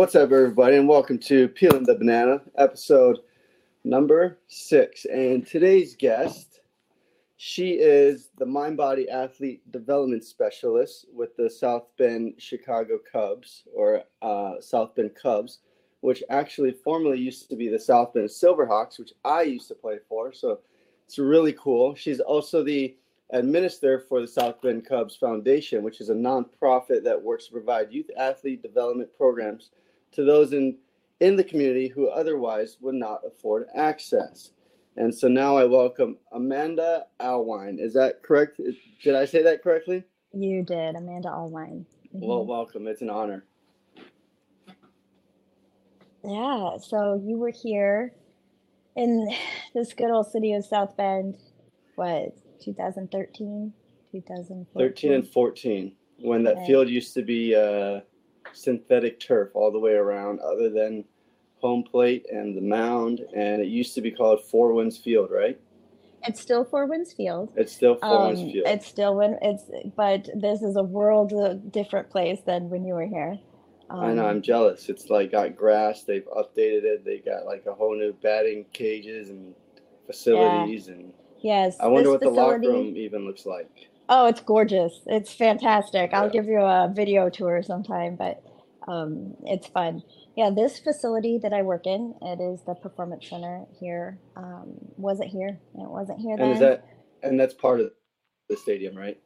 What's up, everybody, and welcome to Peeling the Banana, episode number six. And today's guest, she is the mind body athlete development specialist with the South Bend Chicago Cubs, or uh, South Bend Cubs, which actually formerly used to be the South Bend Silverhawks, which I used to play for. So it's really cool. She's also the administrator for the South Bend Cubs Foundation, which is a nonprofit that works to provide youth athlete development programs to those in in the community who otherwise would not afford access. And so now I welcome Amanda Alwine. Is that correct? Did I say that correctly? You did, Amanda Alwine. Mm-hmm. Well, welcome. It's an honor. Yeah, so you were here in this good old city of South Bend, what, 2013, 2014? 13 and 14, when that okay. field used to be uh, synthetic turf all the way around, other than home plate and the mound. And it used to be called Four Winds Field, right? It's still Four Winds Field. It's still Four um, Winds Field. It's still when it's, but this is a world different place than when you were here. Um, I know. I'm jealous. It's like got grass. They've updated it. They got like a whole new batting cages and facilities yeah. and. Yes. I wonder what the locker room even looks like. Oh, it's gorgeous. It's fantastic. I'll give you a video tour sometime, but um, it's fun. Yeah, this facility that I work in, it is the performance center here. Um, wasn't here. It wasn't here then. And is that and that's part of the stadium, right?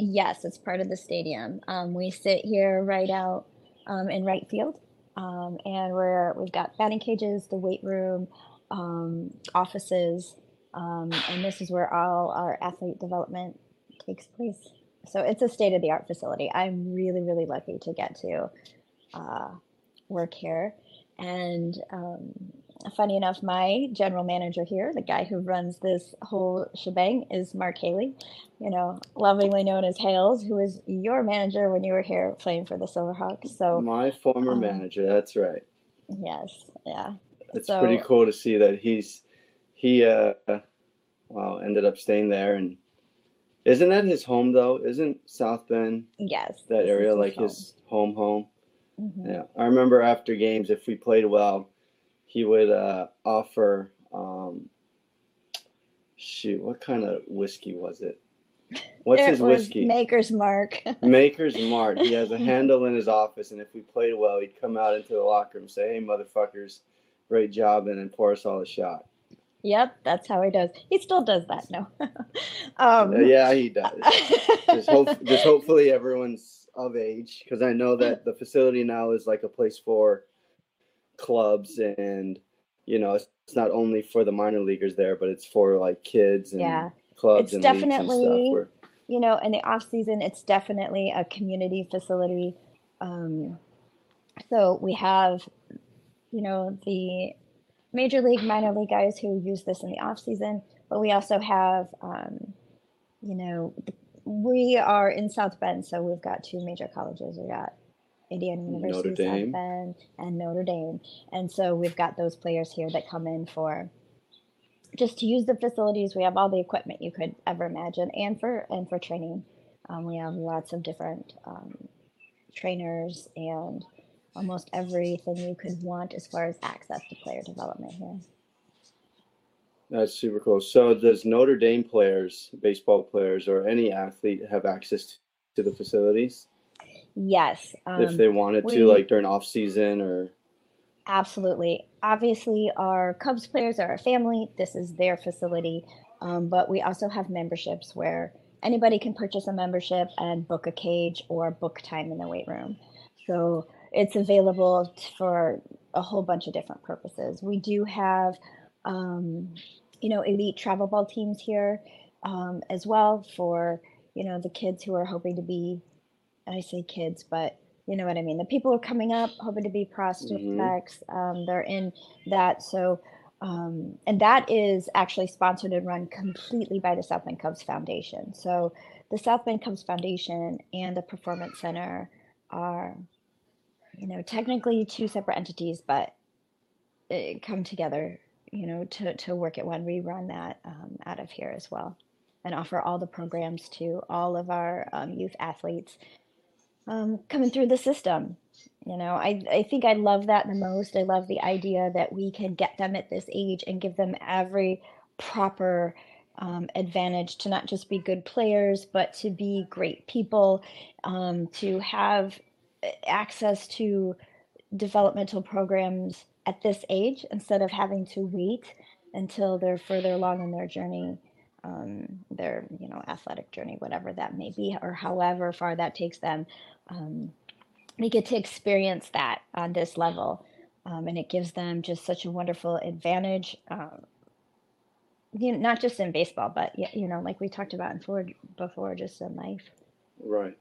Yes, it's part of the stadium. Um, we sit here right out um, in right field, um, and we're we've got batting cages, the weight room, um, offices, um, and this is where all our athlete development takes place. So it's a state of the art facility. I'm really, really lucky to get to uh, work here. And um, funny enough, my general manager here, the guy who runs this whole shebang, is Mark Haley, you know, lovingly known as Hales, who was your manager when you were here playing for the Silverhawks. So my former um, manager, that's right. Yes, yeah. It's so, pretty cool to see that he's he uh well ended up staying there and isn't that his home though? Isn't South Bend? Yes. That area like home. his home home? Mm-hmm. Yeah. I remember after games, if we played well, he would uh, offer. Um, shoot, what kind of whiskey was it? What's his whiskey? Maker's Mark. Maker's Mark. He has a handle in his office, and if we played well, he'd come out into the locker room, say, "Hey, motherfuckers, great job," and then pour us all a shot. Yep, that's how he does. He still does that, no? um, yeah, he does. just, hope, just hopefully everyone's of age because I know that the facility now is like a place for clubs and you know it's, it's not only for the minor leaguers there, but it's for like kids and yeah. clubs. It's definitely where, you know in the off season it's definitely a community facility. Um, so we have you know the major league, minor league guys who use this in the off season, but we also have, um, you know, we are in South Bend, so we've got two major colleges. We got Indiana University, South Bend, and Notre Dame, and so we've got those players here that come in for just to use the facilities. We have all the equipment you could ever imagine, and for and for training, um, we have lots of different um, trainers and almost everything you could want as far as access to player development here. That's super cool. So, does Notre Dame players, baseball players, or any athlete have access to the facilities? Yes. Um, if they wanted we, to, like during off season or. Absolutely. Obviously, our Cubs players are our family. This is their facility. Um, but we also have memberships where anybody can purchase a membership and book a cage or book time in the weight room. So it's available for a whole bunch of different purposes. We do have, um, you know, elite travel ball teams here um, as well for, you know, the kids who are hoping to be, I say kids, but you know what I mean. The people who are coming up hoping to be prospects. Mm-hmm. Um, they're in that. So, um, and that is actually sponsored and run completely by the South Bend Cubs Foundation. So, the South Bend Cubs Foundation and the Performance Center are you know, technically two separate entities, but come together, you know, to, to work at one. We run that um, out of here as well and offer all the programs to all of our um, youth athletes. um, coming through the system. You know, I, I think I love that the most. I love the idea that we can get them at this age and give them every proper um, advantage to not just be good players, but to be great people, um, to have access to developmental programs at this age instead of having to wait until they're further along in their journey um, their you know athletic journey whatever that may be or however far that takes them um, they get to experience that on this level um, and it gives them just such a wonderful advantage um, you know, not just in baseball but you know like we talked about in before just in life. Right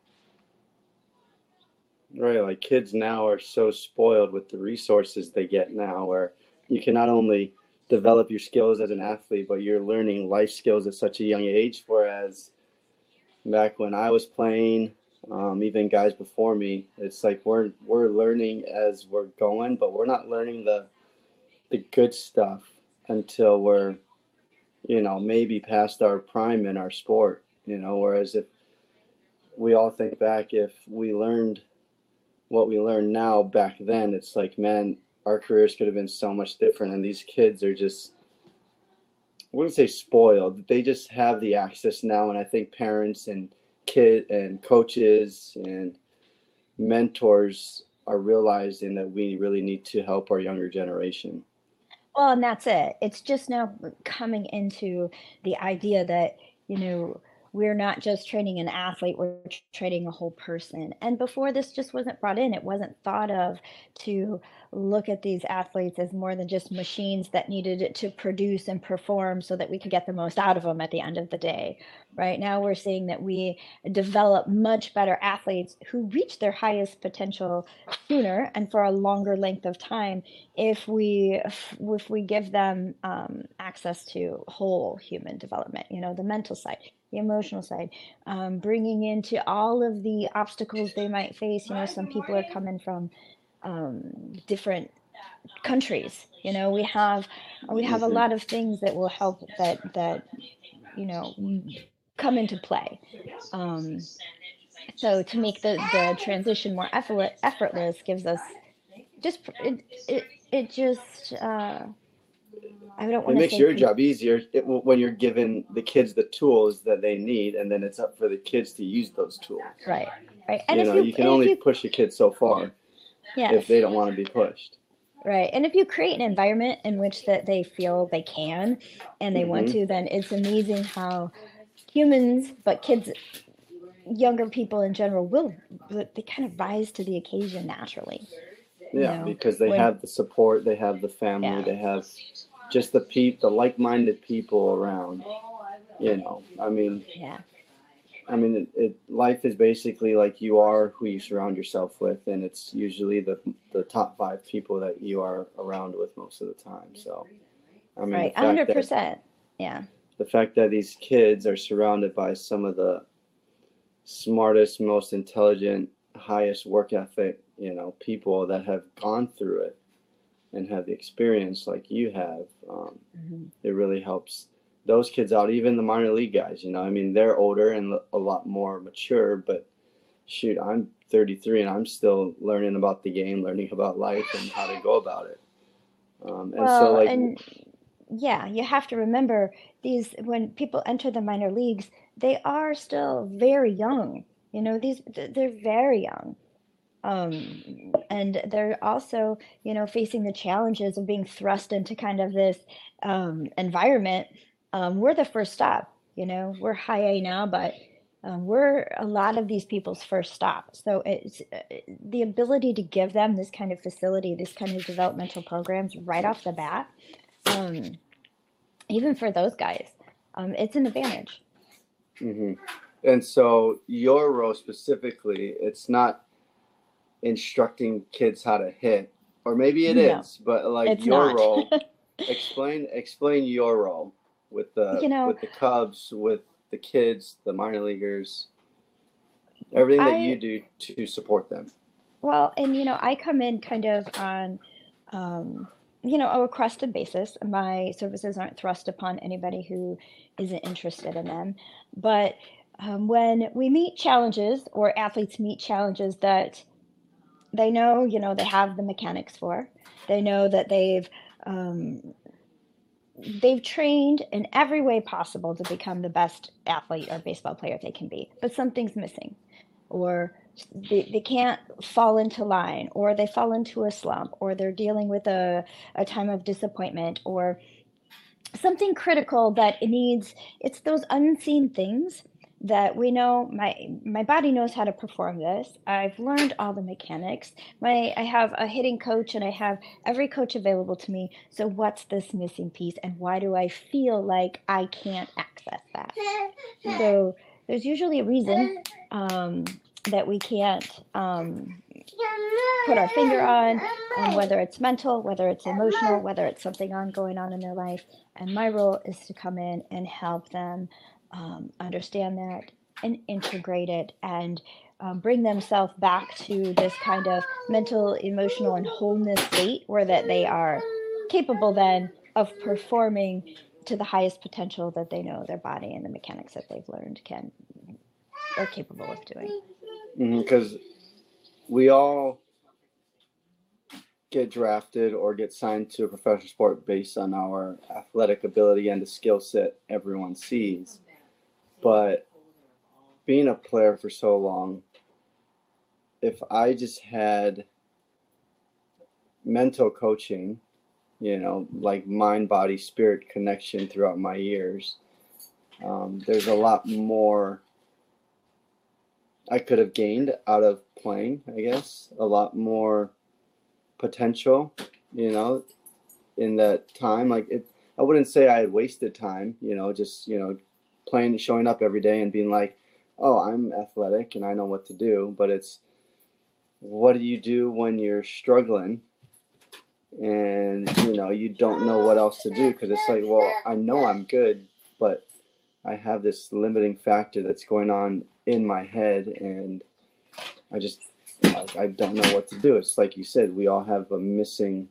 right like kids now are so spoiled with the resources they get now where you can not only develop your skills as an athlete but you're learning life skills at such a young age. Whereas back when i was playing um, even guys before me it's like we're we're learning as we're going but we're not learning the the good stuff until we're you know maybe past our prime in our sport you know? Whereas if we all think back if we learned what we learn now back then it's like man our careers could have been so much different and these kids are just I wouldn't say spoiled. They just have the access now, and I think parents and kid and coaches and mentors are realizing that we really need to help our younger generation. Well, and that's it. It's just now coming into the idea that you know we're not just training an athlete, we're training a whole person. And before this just wasn't brought in, it wasn't thought of to look at these athletes as more than just machines that needed to produce and perform so that we could get the most out of them at the end of the day. Right now, we're seeing that we develop much better athletes who reach their highest potential sooner and for a longer length of time if we if we give them um, access to whole human development. You know, the mental side the emotional side, um, bringing into all of the obstacles they might face. You know, some people are coming from um, different countries. You know, we have we have a mm-hmm. lot of things that will help that that you know come into play. Um, so to make the the transition more effortless, effortless gives us just it it, it just. Uh, I don't want it makes your job easier it, when you're giving the kids the tools that they need, and then it's up for the kids to use those tools. Right, right. And you know, you, you can only you, push a kid so far yes. if they don't want to be pushed. Right, and if you create an environment in which that they feel they can and they mm-hmm. want to, then it's amazing how humans, but kids, younger people in general, will they kind of rise to the occasion naturally. Yeah, you know, because they when, have the support, they have the family, yeah. they have just the peep, the like-minded people around. You know, I mean, yeah. I mean, it, it, life is basically like you are who you surround yourself with, and it's usually the the top five people that you are around with most of the time. So, I mean, right, hundred percent, yeah. The fact that these kids are surrounded by some of the smartest, most intelligent, highest work ethic, you know, people that have gone through it and have the experience like you have, um, mm-hmm. it really helps those kids out. Even the minor league guys, you know, I mean, they're older and a lot more mature, but shoot, I'm 33 and I'm still learning about the game, learning about life and how to go about it. Um, and well, so like, and yeah, you have to remember these when people enter the minor leagues, they are still very young. You know, these they're very young um, and they're also you know facing the challenges of being thrust into kind of this um, environment um, we're the first stop you know we're high a now but um, we're a lot of these people's first stop so it's uh, the ability to give them this kind of facility this kind of developmental programs right off the bat um, even for those guys um, it's an advantage mm-hmm. and so your role specifically it's not instructing kids how to hit, or maybe it no, is, but like your not. role. explain explain your role with the you know, with the Cubs, with the kids, the minor leaguers, everything that I, you do to support them. Well, and you know, I come in kind of on. Um, you know, a requested basis. My services aren't thrust upon anybody who isn't interested in them. But um, when we meet challenges or athletes meet challenges that they know, you know, they have the mechanics for, they know that they've um, they've trained in every way possible to become the best athlete or baseball player they can be, but something's missing, or they, they can't fall into line, or they fall into a slump, or they're dealing with a, a time of disappointment, or something critical that it needs. It's those unseen things that we know my my body knows how to perform this. I've learned all the mechanics. My i have a hitting coach and i have every coach available to me. So what's this missing piece and why do i feel like i can't access that? So there's usually a reason um, that we can't um, put our finger on and whether it's mental whether it's emotional whether it's something on going on in their life. And my role is to come in and help them um, understand that and integrate it and um, bring themselves back to this kind of mental, emotional, and wholeness state where that they are capable then of performing to the highest potential that they know their body and the mechanics that they've learned can are capable of doing. Because mm-hmm, we all get drafted or get signed to a professional sport based on our athletic ability and the skill set everyone sees. But being a player for so long, if I just had mental coaching, you know, like mind, body, spirit connection throughout my years, um, there's a lot more I could have gained out of playing, I guess, a lot more potential, you know, in that time. Like it, I wouldn't say I had wasted time, you know, just, you know, playing, showing up every day and being like, oh, I'm athletic and I know what to do. But it's what do you do when you're struggling and you know you don't know what else to do because it's like, well, I know I'm good, but I have this limiting factor that's going on in my head, and I just like, I don't know what to do. It's like you said, we all have a missing.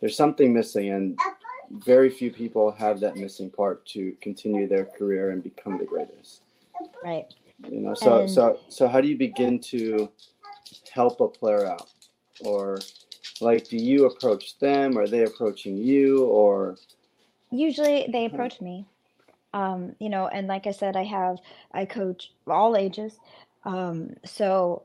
There's something missing, and very few people have that missing part to continue their career and become the greatest. Right. You know, so and so so how do you begin to help a player out? Or like do you approach them? Are they approaching you or usually they approach me. Um, you know, and like I said, I have I coach all ages. Um, so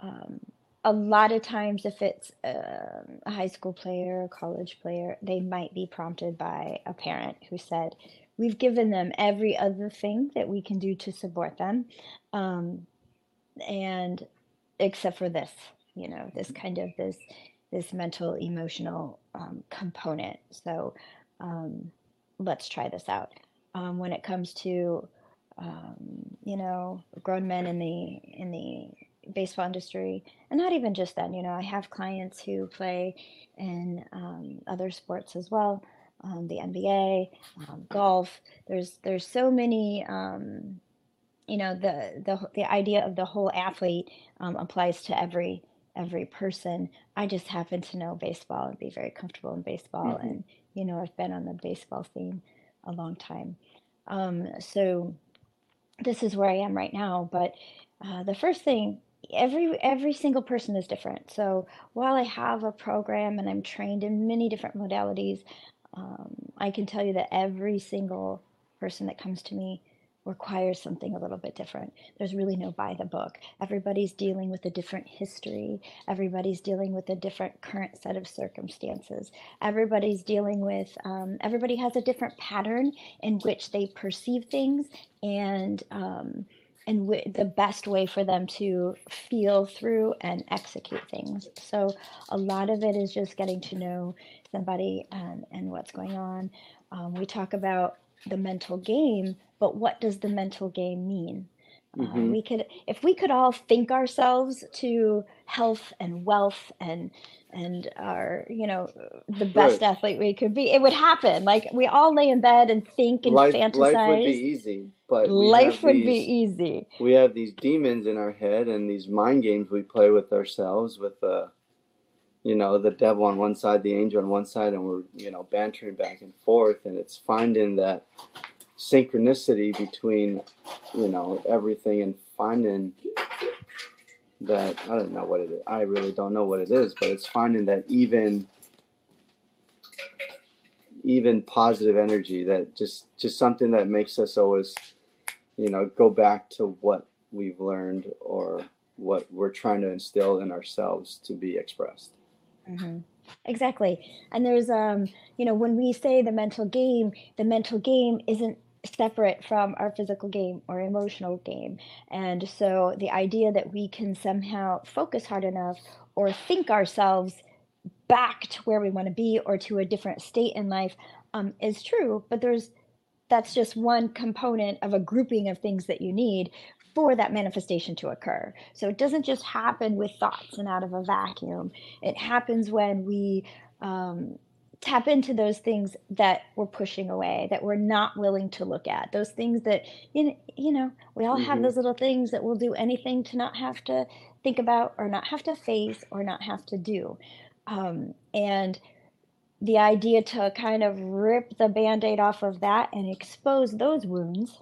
um, a lot of times if it's um, a high school player a college player they might be prompted by a parent who said we've given them every other thing that we can do to support them um, and except for this you know this kind of this this mental emotional um, component. So um, let's try this out. Um, when it comes to um, you know grown men in the in the baseball industry and not even just then you know i have clients who play in um, other sports as well um, the nba um, golf. There's there's so many um, you know the, the the idea of the whole athlete um, applies to every every person. I just happen to know baseball and be very comfortable in baseball mm-hmm. and you know i've been on the baseball scene a long time. Um, so this is where i am right now but uh, the first thing every every single person is different. So while I have a program and I'm trained in many different modalities, um, I can tell you that every single person that comes to me requires something a little bit different. There's really no by the book. Everybody's dealing with a different history. Everybody's dealing with a different current set of circumstances. Everybody's dealing with, um, everybody has a different pattern in which they perceive things and, um, and w- the best way for them to feel through and execute things. So a lot of it is just getting to know somebody and, and what's going on. Um, we talk about the mental game, but what does the mental game mean? Mm-hmm. Uh, we could, if we could all think ourselves to health and wealth and and are you know the best right. athlete we could be, it would happen. Like we all lay in bed and think and life, fantasize. Life would be easy, but life would these, be easy. We have these demons in our head and these mind games we play with ourselves with the. Uh, you know the devil on one side the angel on one side and we're you know bantering back and forth and it's finding that synchronicity between you know everything and finding that I don't know what it is. I really don't know what it is, but it's finding that even even positive energy that just just something that makes us always you know go back to what we've learned or what we're trying to instill in ourselves to be expressed hmm Exactly. And there's um, you know, when we say the mental game, the mental game isn't separate from our physical game or emotional game. And so the idea that we can somehow focus hard enough or think ourselves back to where we want to be or to a different state in life um, is true, but there's that's just one component of a grouping of things that you need for that manifestation to occur. So it doesn't just happen with thoughts and out of a vacuum. It happens when we um, tap into those things that we're pushing away, that we're not willing to look at. Those things that you you know, we all have hmm those little things that we'll do anything to not have to think about or not have to face or not have to do. Um, and the idea to kind of rip the band-aid off of that and expose those wounds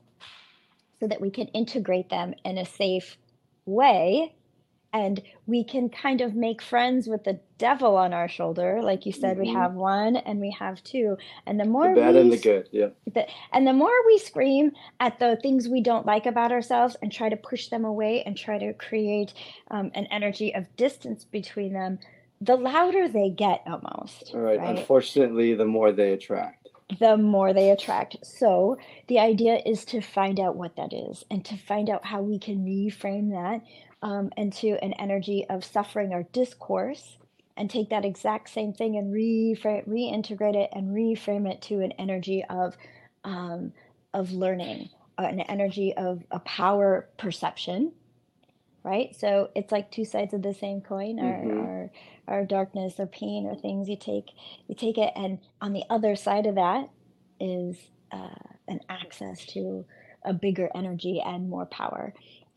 so that we can integrate them in a safe way and we can kind of make friends with the devil on our shoulder. Like you said we hmm have one and we have two. And the the more bad we and the good yeah. the, and the more we scream at the things we don't like about ourselves and try to push them away and try to create um, an energy of distance between them the louder they get almost all right. right? Unfortunately the more they attract. The more they attract. So the idea is to find out what that is and to find out how we can reframe that um, into an energy of suffering or discourse and take that exact same thing and reframe, reintegrate it and reframe it to an energy of um, of learning, uh, an energy of a power perception right? So it's like two sides of the same coin, our hmm our our darkness or pain or things. You take you take it, and on the other side of that is uh, an access to a bigger energy and more power.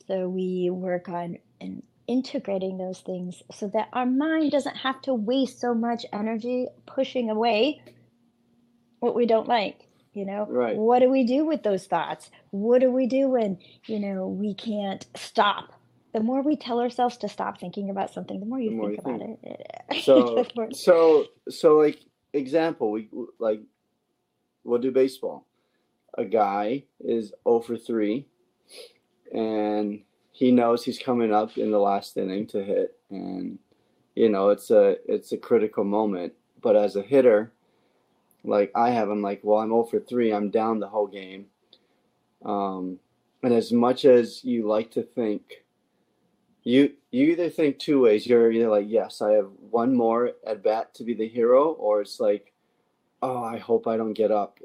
So we work on in integrating those things so that our mind doesn't have to waste so much energy pushing away what we don't like. You know, right what do we do with those thoughts? What do we do when, you know, we can't stop? The more we tell ourselves to stop thinking about something, the more the you more think you about think it, so more, so so like example we like we'll do baseball a guy is 0 for 3 and he knows he's coming up in the last inning to hit. And you know it's a it's a critical moment. But as a hitter like i have i'm like well i'm 0 for 3 i'm down the whole game. Um and as much as you like to think you you either think two ways. You're either like yes i have one more at bat to be the hero or it's like oh i hope i don't get up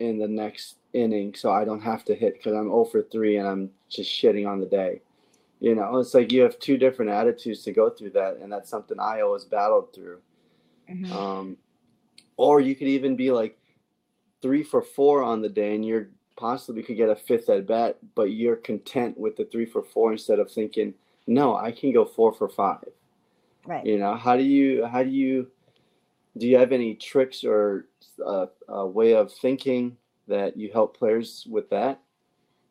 in the next inning so i don't have to hit because i'm 0 for 3 and i'm just shitting on the day you know, it's like you have two different attitudes to go through that, and that's something I always battled through. Mhm. Um, or you could even be like three for four on the day, and you're possibly could get a fifth at bat, but you're content with the three for four instead of thinking, no, I can go four for five. right. You know, how do you how do you do you have any tricks or uh, a way of thinking that you help players with that?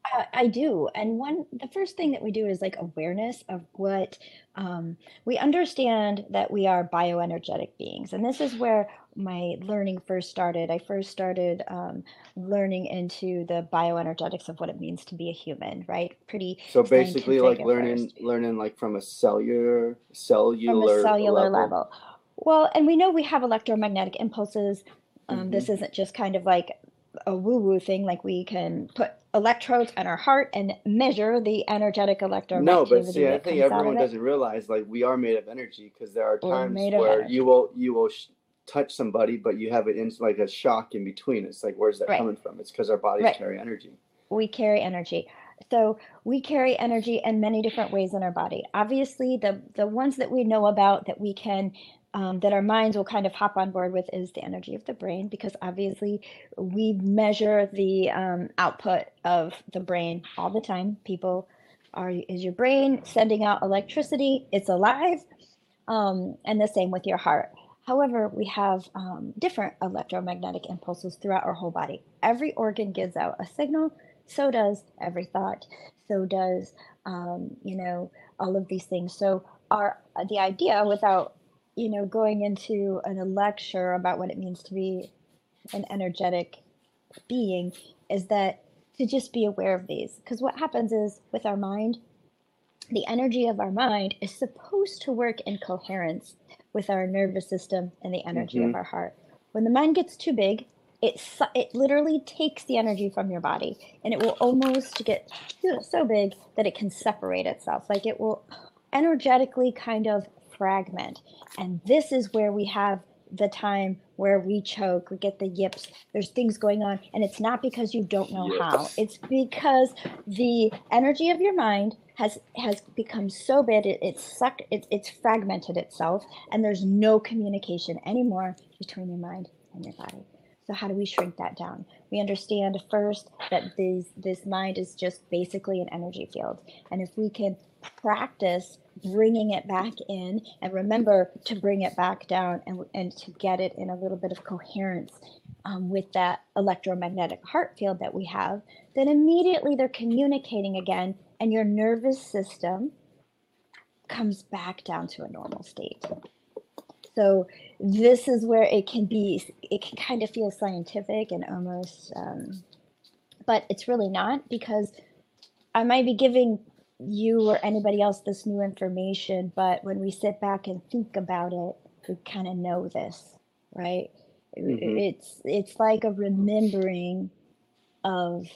I, I do. And one, the first thing that we do is like awareness of what um, we understand that we are bioenergetic beings. And this is where my learning first started. I first started um, learning into the bioenergetics of what it means to be a human, right? Pretty So basically, like learning first. learning like from a cellular cellular, from a cellular cellular level. level. Well, and we know we have electromagnetic impulses. Um, hmm this isn't just kind of like a woo-woo thing, like we can put electrodes on our heart and measure the energetic electromagnetic. No, but see, I think everyone doesn't realize like we are made of energy because there are times where you will you will sh- touch somebody, but you have it in like a shock in between. It's like where's that Right, coming from? It's because our bodies right. carry energy. We carry energy. So we carry energy in many different ways in our body. Obviously, the the ones that we know about that we can um, that our minds will kind of hop on board with is the energy of the brain, because obviously we measure the um, output of the brain all the time. People are is your brain sending out electricity? It's alive. Um, and the same with your heart. However, we have um, different electromagnetic impulses throughout our whole body. Every organ gives out a signal, so does every thought, so does, um, you know, all of these things. So, our the idea, without, you know, going into a lecture about what it means to be an energetic being, is that to just be aware of these. Because what happens is with our mind, the energy of our mind is supposed to work in coherence with our nervous system and the energy mm-hmm. of our heart. When the mind gets too big, it it literally takes the energy from your body, and it will almost get so big that it can separate itself. Like it will energetically kind of fragment. And this is where we have the time where we choke, we get the yips. There's things going on, and it's not because you don't know yes. how. It's because the energy of your mind has has become so big it, it's sucked it, it's fragmented itself and there's no communication anymore between your mind and your body so how do we shrink that down we understand first that this this mind is just basically an energy field and if we can practice bringing it back in and remember to bring it back down and, and to get it in a little bit of coherence um, with that electromagnetic heart field that we have, then immediately they're communicating again and your nervous system comes back down to a normal state. So this is where it can be, it can kind of feel scientific and almost, um, but it's really not because I might be giving you or anybody else this new information, but when we sit back and think about it, we kind of know this, right? Mm-hmm. It's it's like a remembering of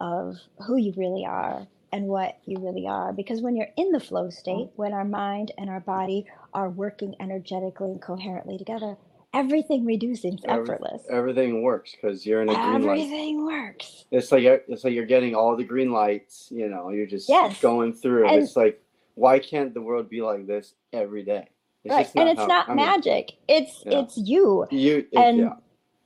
of who you really are and what you really are. Because when you're in the flow state, when our mind and our body are working energetically and coherently together, everything reducing effortless. everything works because you're in a green light. Everything works. It's like it's like you're getting all the green lights. You know, you're just yes. going through. And it's like, why can't the world be like this every day? It's right, and it's how, not I mean, magic. It's yeah. it's you. You it, and yeah.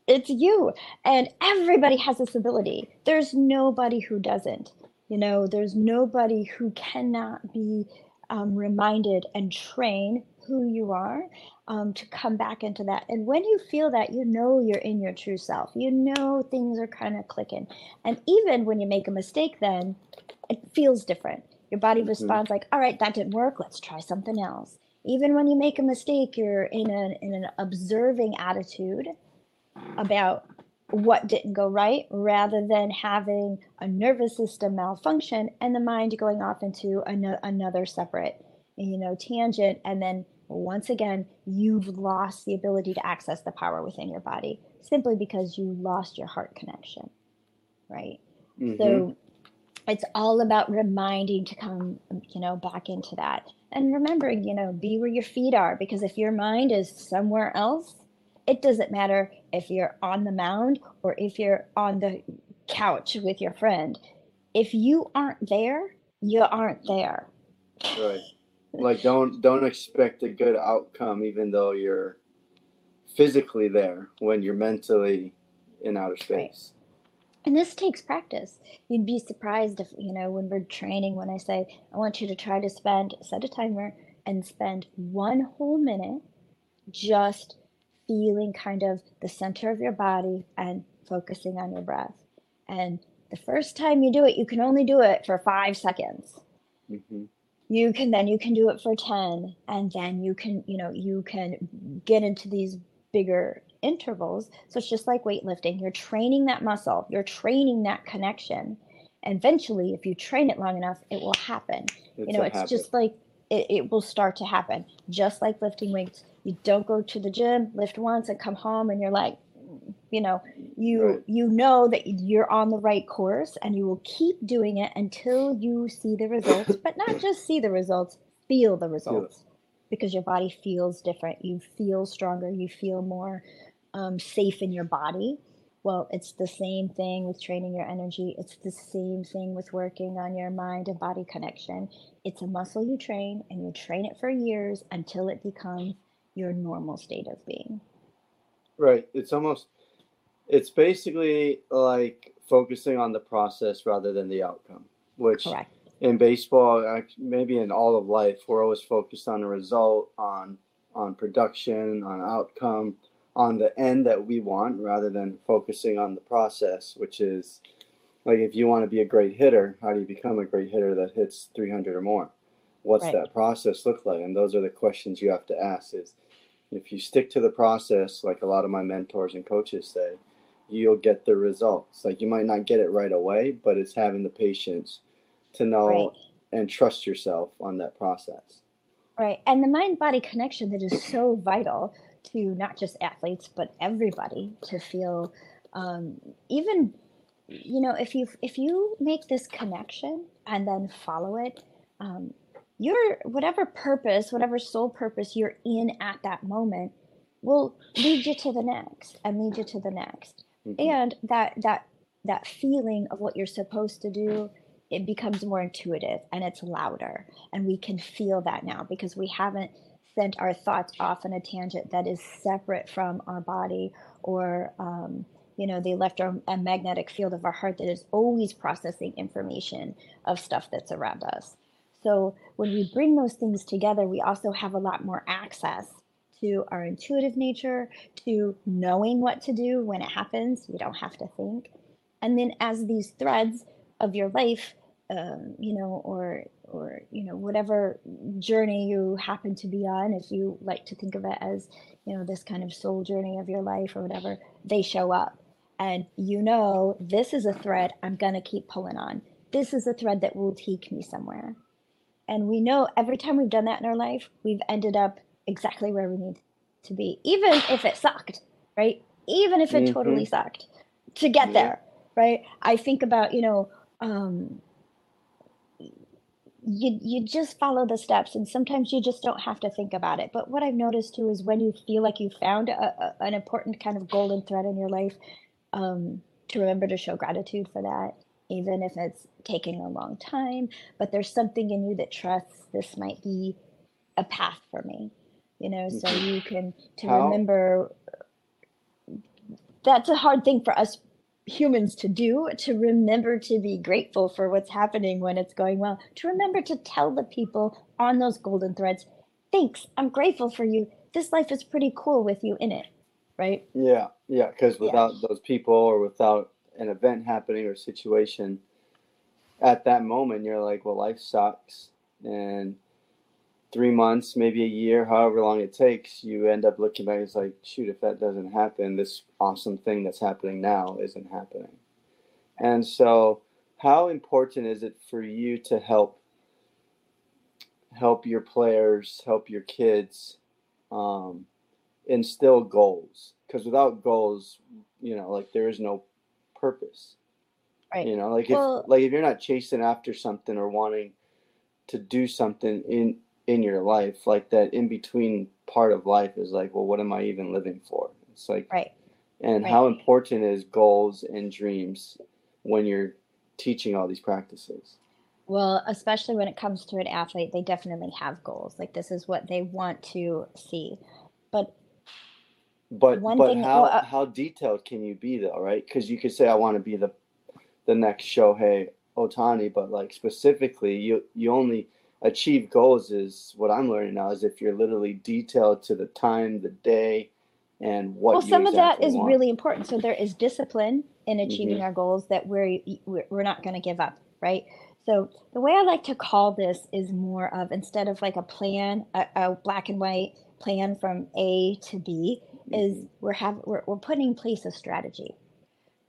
it's you, and everybody has this ability. There's nobody who doesn't. You know, there's nobody who cannot be um, reminded and train who you are um, to come back into that. And when you feel that, you know you're in your true self. You know things are kind of clicking. And even when you make a mistake, then it feels different. Your body mm-hmm. responds like, all right, that didn't work. Let's try something else. Even when you make a mistake, you're in an, in an observing attitude about what didn't go right rather than having a nervous system malfunction and the mind going off into an- another separate you know tangent and then once again you've lost the ability to access the power within your body simply because you lost your heart connection right mm-hmm. so it's all about reminding to come you know back into that and remembering you know be where your feet are because if your mind is somewhere else it doesn't matter if you're on the mound or if you're on the couch with your friend. If you aren't there, you aren't there. Right. Like don't don't expect a good outcome even though you're physically there when you're mentally in outer space. Right. And this takes practice. You'd be surprised if, you know, when we're training, when I say, I want you to try to spend, set a timer and spend one whole minute just feeling kind of the center of your body and focusing on your breath. And the first time you do it, you can only do it for five seconds. Mm-hmm. You can then you can do it for 10 and then you can, you know, you can get into these bigger intervals. So it's just like weightlifting. You're training that muscle, you're training that connection. And eventually, if you train it long enough, it will happen. It's you know, it's habit. just like it, it will start to happen, just like lifting weights you don't go to the gym lift once and come home and you're like you know you right. you know that you're on the right course and you will keep doing it until you see the results but not just see the results feel the results. Because your body feels different. You feel stronger. You feel more um, safe in your body. Well it's the same thing with training your energy. It's the same thing with working on your mind and body connection. It's a muscle you train and you train it for years until it becomes your normal state of being. Right. It's almost, it's basically like focusing on the process rather than the outcome, which Correct. in baseball, maybe in all of life, we're always focused on the result, on on production, on outcome, on the end that we want rather than focusing on the process, which is like if you want to be a great hitter, how do you become a great hitter that hits 300 or more? What's Right. that process look like? And those are the questions you have to ask is if you stick to the process, like a lot of my mentors and coaches say, you'll get the results. Like you might not get it right away, but it's having the patience to know Right. and trust yourself on that process. Right. And the mind body connection that is so vital to not just athletes, but everybody to feel um, even you know if you if you make this connection and then follow it um, your whatever purpose whatever soul purpose you're in at that moment will lead you to the next and lead you to the next Mhm. and that that that feeling of what you're supposed to do it becomes more intuitive and it's louder and we can feel that now because we haven't sent our thoughts off on a tangent that is separate from our body or um, you know the left our, a magnetic field of our heart that is always processing information of stuff that's around us so when we bring those things together we also have a lot more access to our intuitive nature to knowing what to do when it happens you don't have to think. And then as these threads of your life um, you know or or you know whatever journey you happen to be on if you like to think of it as you know this kind of soul journey of your life or whatever they show up. And you know this is a thread i'm going to keep pulling on. This is a thread that will take me somewhere. And we know every time we've done that in our life we've ended up exactly where we need to be even if it sucked right? Even if it totally sucked to get Yeah. there right? I think about you know um you you just follow the steps and sometimes you just don't have to think about it. But what i've noticed too is when you feel like you found a, a, an important kind of golden thread in your life um, to remember to show gratitude for that even if it's taking a long time but there's something in you that trusts this might be a path for me you know so Mhm. you can to How- remember that's a hard thing for us humans to do to remember to be grateful for what's happening when it's going well to remember to tell the people on those golden threads thanks i'm grateful for you this life is pretty cool with you in it right Yeah, yeah, because Yeah. without those people or without an event happening or situation at that moment, you're like, well, life sucks. And three months, maybe a year, however long it takes, you end up looking back, and it's like, shoot, if that doesn't happen, this awesome thing that's happening now isn't happening. And so, how important is it for you to help help your players, help your kids um, instill goals? Because without goals, you know, like there is no purpose. right You know, like if like if you're not chasing after something or wanting to do something in in your life, like that in between part of life is like, well, what am I even living for? It's like, right and right. how important is goals and dreams when you're teaching all these practices? well especially when it comes to an athlete they definitely have goals like this is what they want to see but But One but thing- how well, uh, how detailed can you be though, right? Because you could say I want to be the the next Shohei Ohtani, but like specifically, you you only achieve goals is what I'm learning now is if you're literally detailed to the time, the day, and what. well some of that is want. really important so there is discipline in achieving Mhm. our goals that we're we're not going to give up right so the way i like to call this is more of instead of like a plan a, a black and white plan from a to b is Mm-hmm. we're have we're, we're putting in place a strategy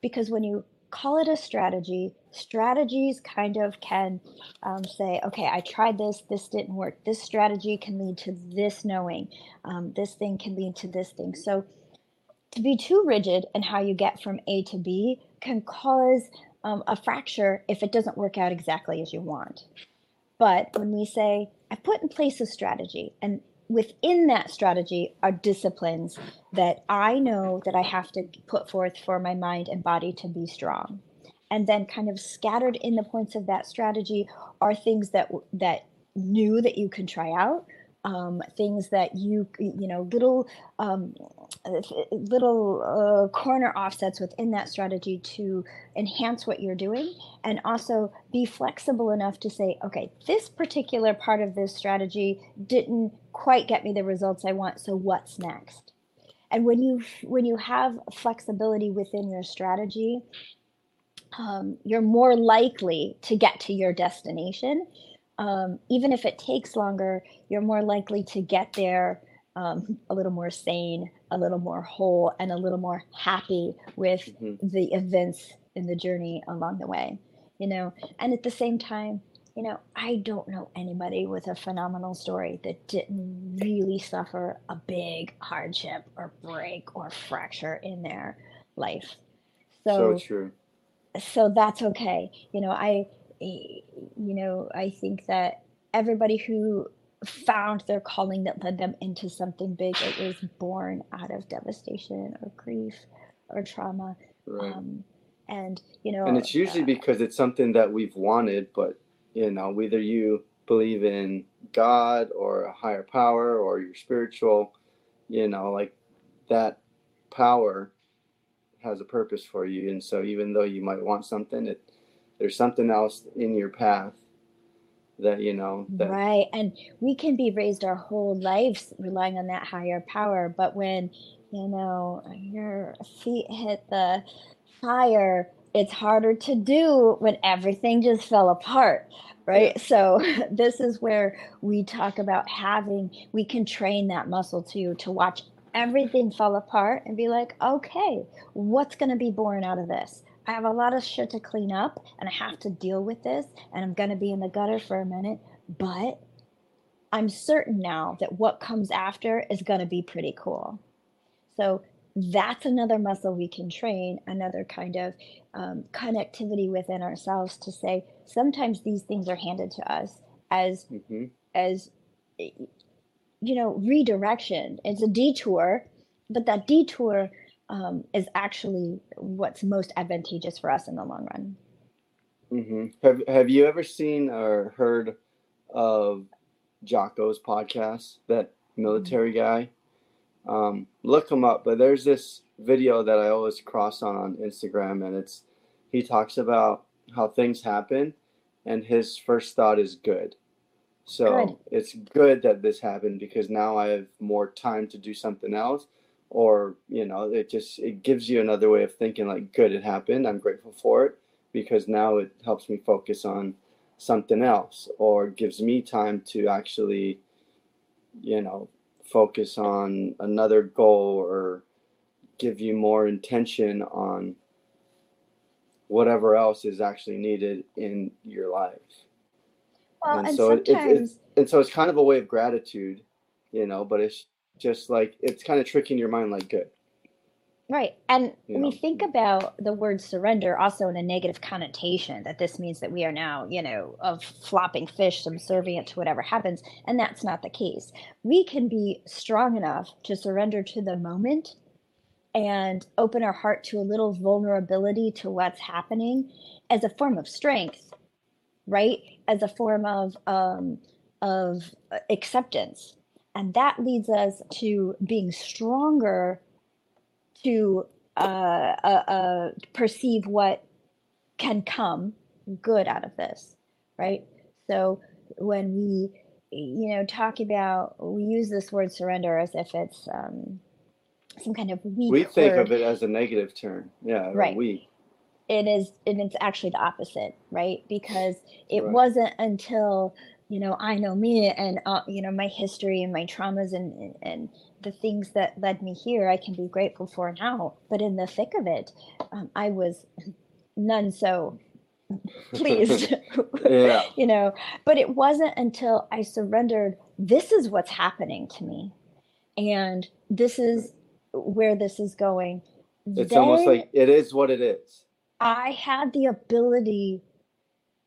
because when you call it a strategy. Strategies kind of can um, say okay i tried this this didn't work. This strategy can lead to this knowing. Um, this thing can lead to this thing. So to be too rigid in how you get from a to b can cause um, a fracture if it doesn't work out exactly as you want. But when we say i put in place a strategy and within that strategy are disciplines that I know that I have to put forth for my mind and body to be strong. And then kind of scattered in the points of that strategy are things that that new that you can try out, um, things that you you know little um, little uh, corner offsets within that strategy to enhance what you're doing, and also be flexible enough to say, okay, this particular part of this strategy didn't quite get me the results I want. So what's next? And when you when you have flexibility within your strategy, um, you're more likely to get to your destination. Um, even if it takes longer, you're more likely to get there um, a little more sane, a little more whole, and a little more happy with mm-hmm. the events in the journey along the way. You know, and at the same time, you know, I don't know anybody with a phenomenal story that didn't really suffer a big hardship or break or fracture in their life. So, so true. So that's okay. You know, I, you know, I think that everybody who found their calling that led them into something big, it was born out of devastation or grief or trauma. Right. Um, and you know, and it's usually uh, because it's something that we've wanted, but you know whether you believe in god or a higher power or you're spiritual you know like that power has a purpose for you. And so even though you might want something it there's something else in your path that you know that right. And we can be raised our whole lives relying on that higher power. But when you know your feet hit the fire it's harder to do when everything just fell apart right? Yeah. so this is where we talk about having we can train that muscle too to watch everything fall apart and be like okay what's going to be born out of this? I have a lot of shit to clean up and i have to deal with this and i'm going to be in the gutter for a minute but i'm certain now that what comes after is going to be pretty cool. So that's another muscle we can train, another kind of um, connectivity within ourselves to say sometimes these things are handed to us as mm-hmm. as you know redirection. It's a detour, but that detour um, is actually what's most advantageous for us in the long run. Mm-hmm. Have Have you ever seen or heard of Jocko's podcast? That military mm-hmm. guy. Um, look him up. But there's this video that I always cross on on Instagram, and it's he talks about how things happen, and his first thought is good. So good. it's good that this happened because now I have more time to do something else, or you know, it just it gives you another way of thinking. Like, good, it happened. I'm grateful for it because now it helps me focus on something else, or gives me time to actually, you know, focus on another goal or give you more intention on whatever else is actually needed in your life. Well, and, and so it, it, and so it's kind of a way of gratitude, you know, but it's just like it's kind of tricking your mind like good. Right. And you we think about the word surrender also in a negative connotation that this means that we are now, you know, of flopping fish, subservient to whatever happens. And that's not the case. We can be strong enough to surrender to the moment and open our heart to a little vulnerability to what's happening as a form of strength, right? As a form of, um, of acceptance. And that leads us to being stronger to uh, uh, uh, perceive what can come good out of this, right? So when we, you know, talk about, we use this word surrender as if it's um, some kind of weak. We think word. of it as a negative term, yeah, right. Weak. It is, and it's actually the opposite, right? Because it right. wasn't until you know I know me and uh, you know my history and my traumas and and the things that led me here I can be grateful for now. But in the thick of it, um, I was none so pleased. yeah. you know, but it wasn't until I surrendered, this is what's happening to me. And this is where this is going. It's then almost like it is what it is. I had the ability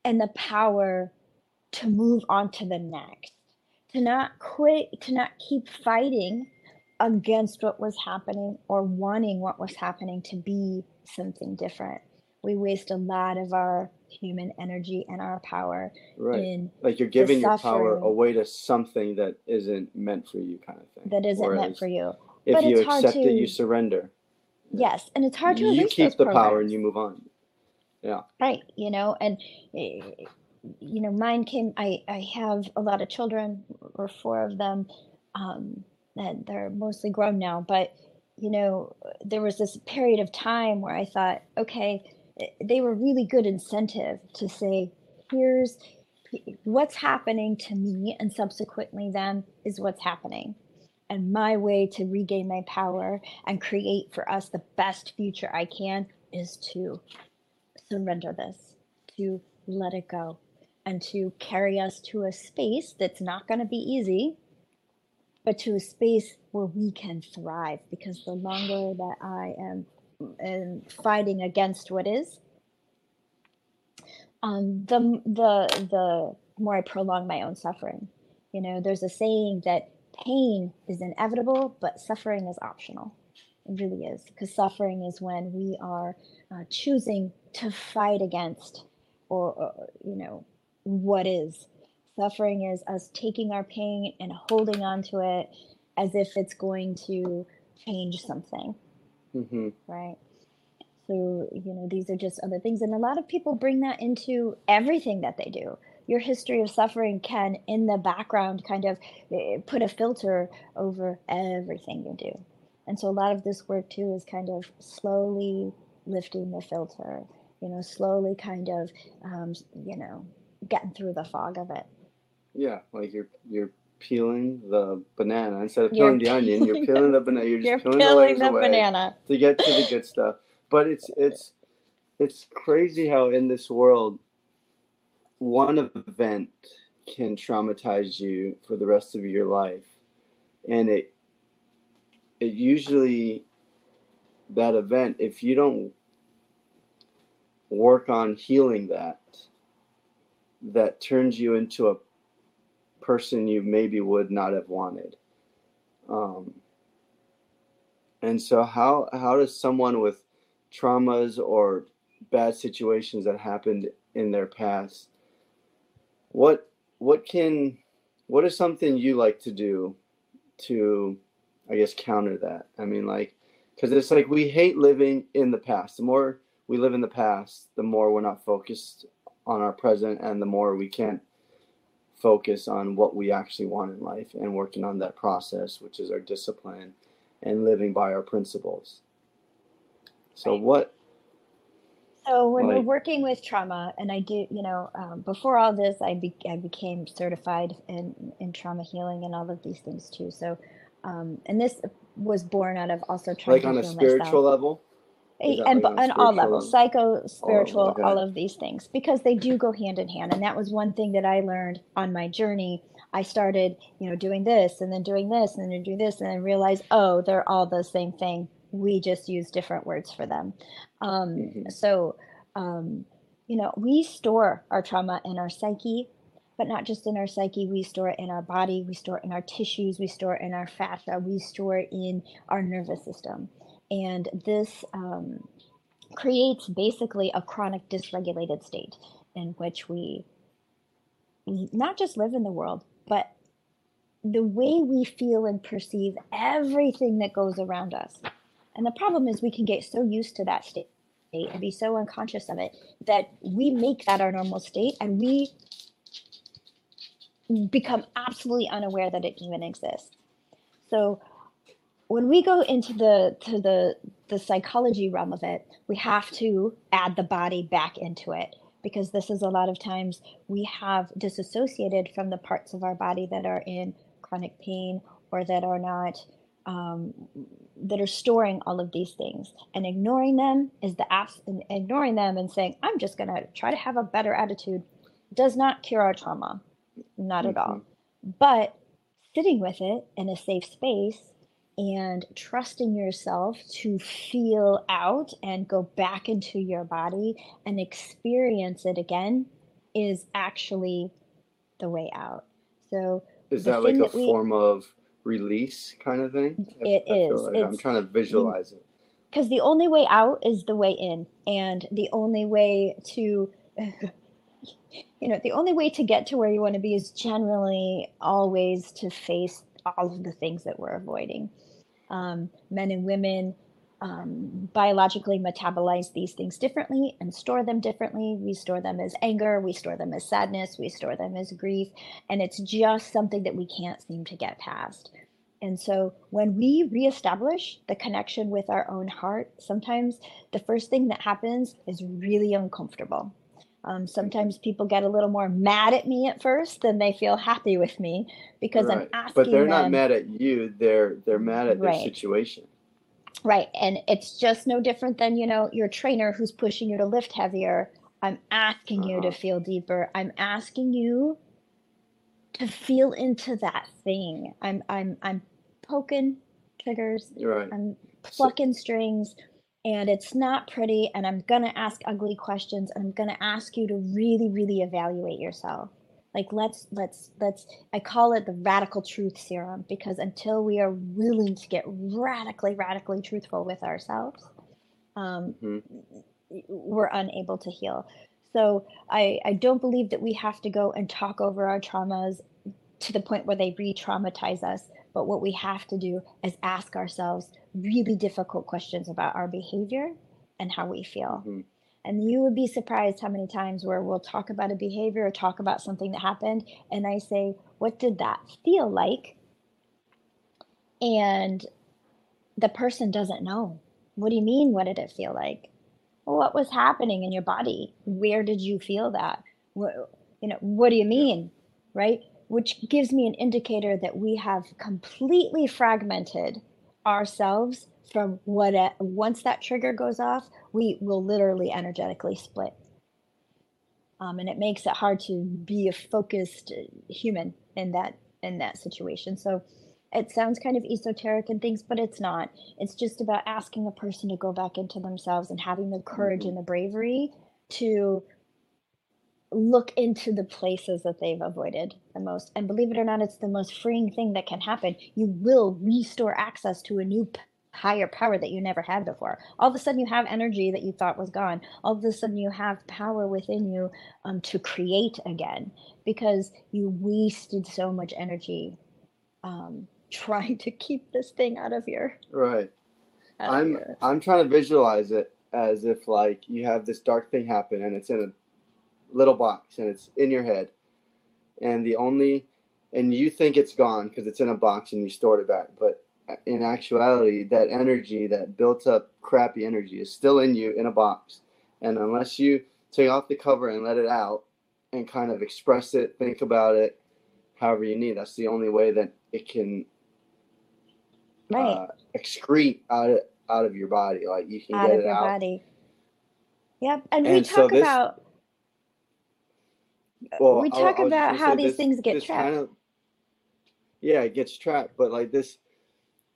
and the power to move on to the next, to not quit, to not keep fighting against what was happening or wanting what was happening to be something different. We waste a lot of our human energy and our power right. in like you're giving your power away to something that isn't meant for you kind of thing. That isn't meant for you. If but you accept to, it, you surrender. Yes, and it's hard to you keep the programs. power and you move on. Yeah. Right, you know, and eh, you know, mine came I I have a lot of children or four of them um, and they're mostly grown now. But you know, there was this period of time where I thought, okay, eh, they were really good incentive to say, here's what's happening to me, and subsequently them is what's happening. And my way to regain my power and create for us the best future I can is to surrender this, to let it go, and to carry us to a space that's not going to be easy, but to a space where we can thrive. Because the longer that I am, am fighting against what is, um, the the the more I prolong my own suffering. You know, there's a saying that pain is inevitable, but suffering is optional. It really is, because suffering is when we are uh, choosing to fight against, or, or you know, what is. Suffering is us taking our pain and holding on to it as if it's going to change something. Mm-hmm. Right. So, you know, these are just other things. And a lot of people bring that into everything that they do. Your history of suffering can, in the background, kind of eh, put a filter over everything you do. And so, a lot of this work, too, is kind of slowly lifting the filter, you know, slowly kind of, um, you know, getting through the fog of it. Yeah, like you're you're peeling the banana instead of peeling you're the onion. You're peeling the banana. You're you're peeling, peeling the, the banana to get to the good stuff. But it's it's it's crazy how in this world one event can traumatize you for the rest of your life, and it it usually that event if you don't work on healing that that turns you into a person you maybe would not have wanted. Um, and so, how how does someone with traumas or bad situations that happened in their past, what what can what is something you like to do to, I guess, counter that? I mean, like, because it's like we hate living in the past. The more we live in the past, the more we're not focused on our present, and the more we can't focus on what we actually want in life and working on that process, which is our discipline and living by our principles. So, right. what? So, when like, we're working with trauma, and I do, you know, um, before all this, I, be, I became certified in, in trauma healing and all of these things too. So, um, and this was born out of also trying like on a spiritual myself. level and on all levels psycho spiritual okay. all of these things because they do go hand in hand and that was one thing that i learned on my journey. I started you know doing this and then doing this and then doing this and then realized oh they're all the same thing. We just use different words for them. Um, mm-hmm. so um, you know we store our trauma in our psyche but not just in our psyche. We store it in our body. We store it in our tissues. We store it in our fascia. We store it in our nervous system and this um, creates basically a chronic dysregulated state in which we not just live in the world, but the way we feel and perceive everything that goes around us. And the problem is we can get so used to that state and be so unconscious of it that we make that our normal state and we become absolutely unaware that it even exists. So when we go into the to the the psychology realm of it, we have to add the body back into it because this is a lot of times we have disassociated from the parts of our body that are in chronic pain or that are not um, that are storing all of these things. And ignoring them is the abs- ignoring them and saying i'm just going to try to have a better attitude does not cure our trauma. Not mm-hmm. at all. But sitting with it in a safe space and trusting yourself to feel out and go back into your body and experience it again is actually the way out. So is that like a that we, form of release kind of thing? It is. like I'm trying to visualize it. Because the only way out is the way in, and the only way to, you know, the only way to get to where you want to be is generally always to face all of the things that we're avoiding um, men and women um, biologically metabolize these things differently and store them differently. We store them as anger, we store them as sadness, we store them as grief, and it's just something that we can't seem to get past. And so when we reestablish the connection with our own heart, sometimes the first thing that happens is really uncomfortable. Um, sometimes people get a little more mad at me at first than they feel happy with me because right. I'm asking. But they're not mad at you. They're they're mad at right. their situation. Right, and it's just no different than you know your trainer who's pushing you to lift heavier. I'm asking uh-huh. you to uh-huh. feel deeper. I'm asking you to feel into that thing. I'm I'm I'm poking triggers. Right. I'm plucking so, strings and it's not pretty and I'm going to ask ugly questions and I'm going to ask you to really really evaluate yourself. Like let's let's let's I call it the radical truth serum because until we are willing to get radically radically truthful with ourselves um, mm-hmm. we're unable to heal. So I, I don't believe that we have to go and talk over our traumas to the point where they re-traumatize us but what we have to do is ask ourselves really difficult questions about our behavior and how we feel. Mm-hmm. and you would be surprised how many times where we'll talk about a behavior or talk about something that happened and i say what did that feel like? And the person doesn't know. What do you mean what did it feel like? What was happening in your body? Where did you feel that? What, you know what do you mean? Right? Which gives me an indicator that we have completely fragmented ourselves from what once that trigger goes off we will literally energetically split. Um, and it makes it hard to be a focused human in that in that situation. So it sounds kind of esoteric and things but it's not. It's just about asking a person to go back into themselves and having the courage mm-hmm. and the bravery to look into the places that they've avoided the most. And believe it or not, it's the most freeing thing that can happen. You will restore access to a new higher power that you never had before. All of a sudden, you have energy that you thought was gone. All of a sudden, you have power within you um, to create again because you wasted so much energy um, trying to keep this thing out of your right. I'm your... I'm trying to visualize it as if like you have this dark thing happen and it's in a little box and it's in your head. And the only and you think it's gone because it's in a box and you stored it back but in actuality that energy that built up crappy energy is still in you in a box. And unless you take off the cover and let it out and kind of express it think about it however you need that's the only way that it can right. uh, excrete out of out of your body. Like you can out get it out. of your body. yep. And, and we talk so this, about well, we talk about how these this, things get trapped. Kind of, yeah, it gets trapped. But like this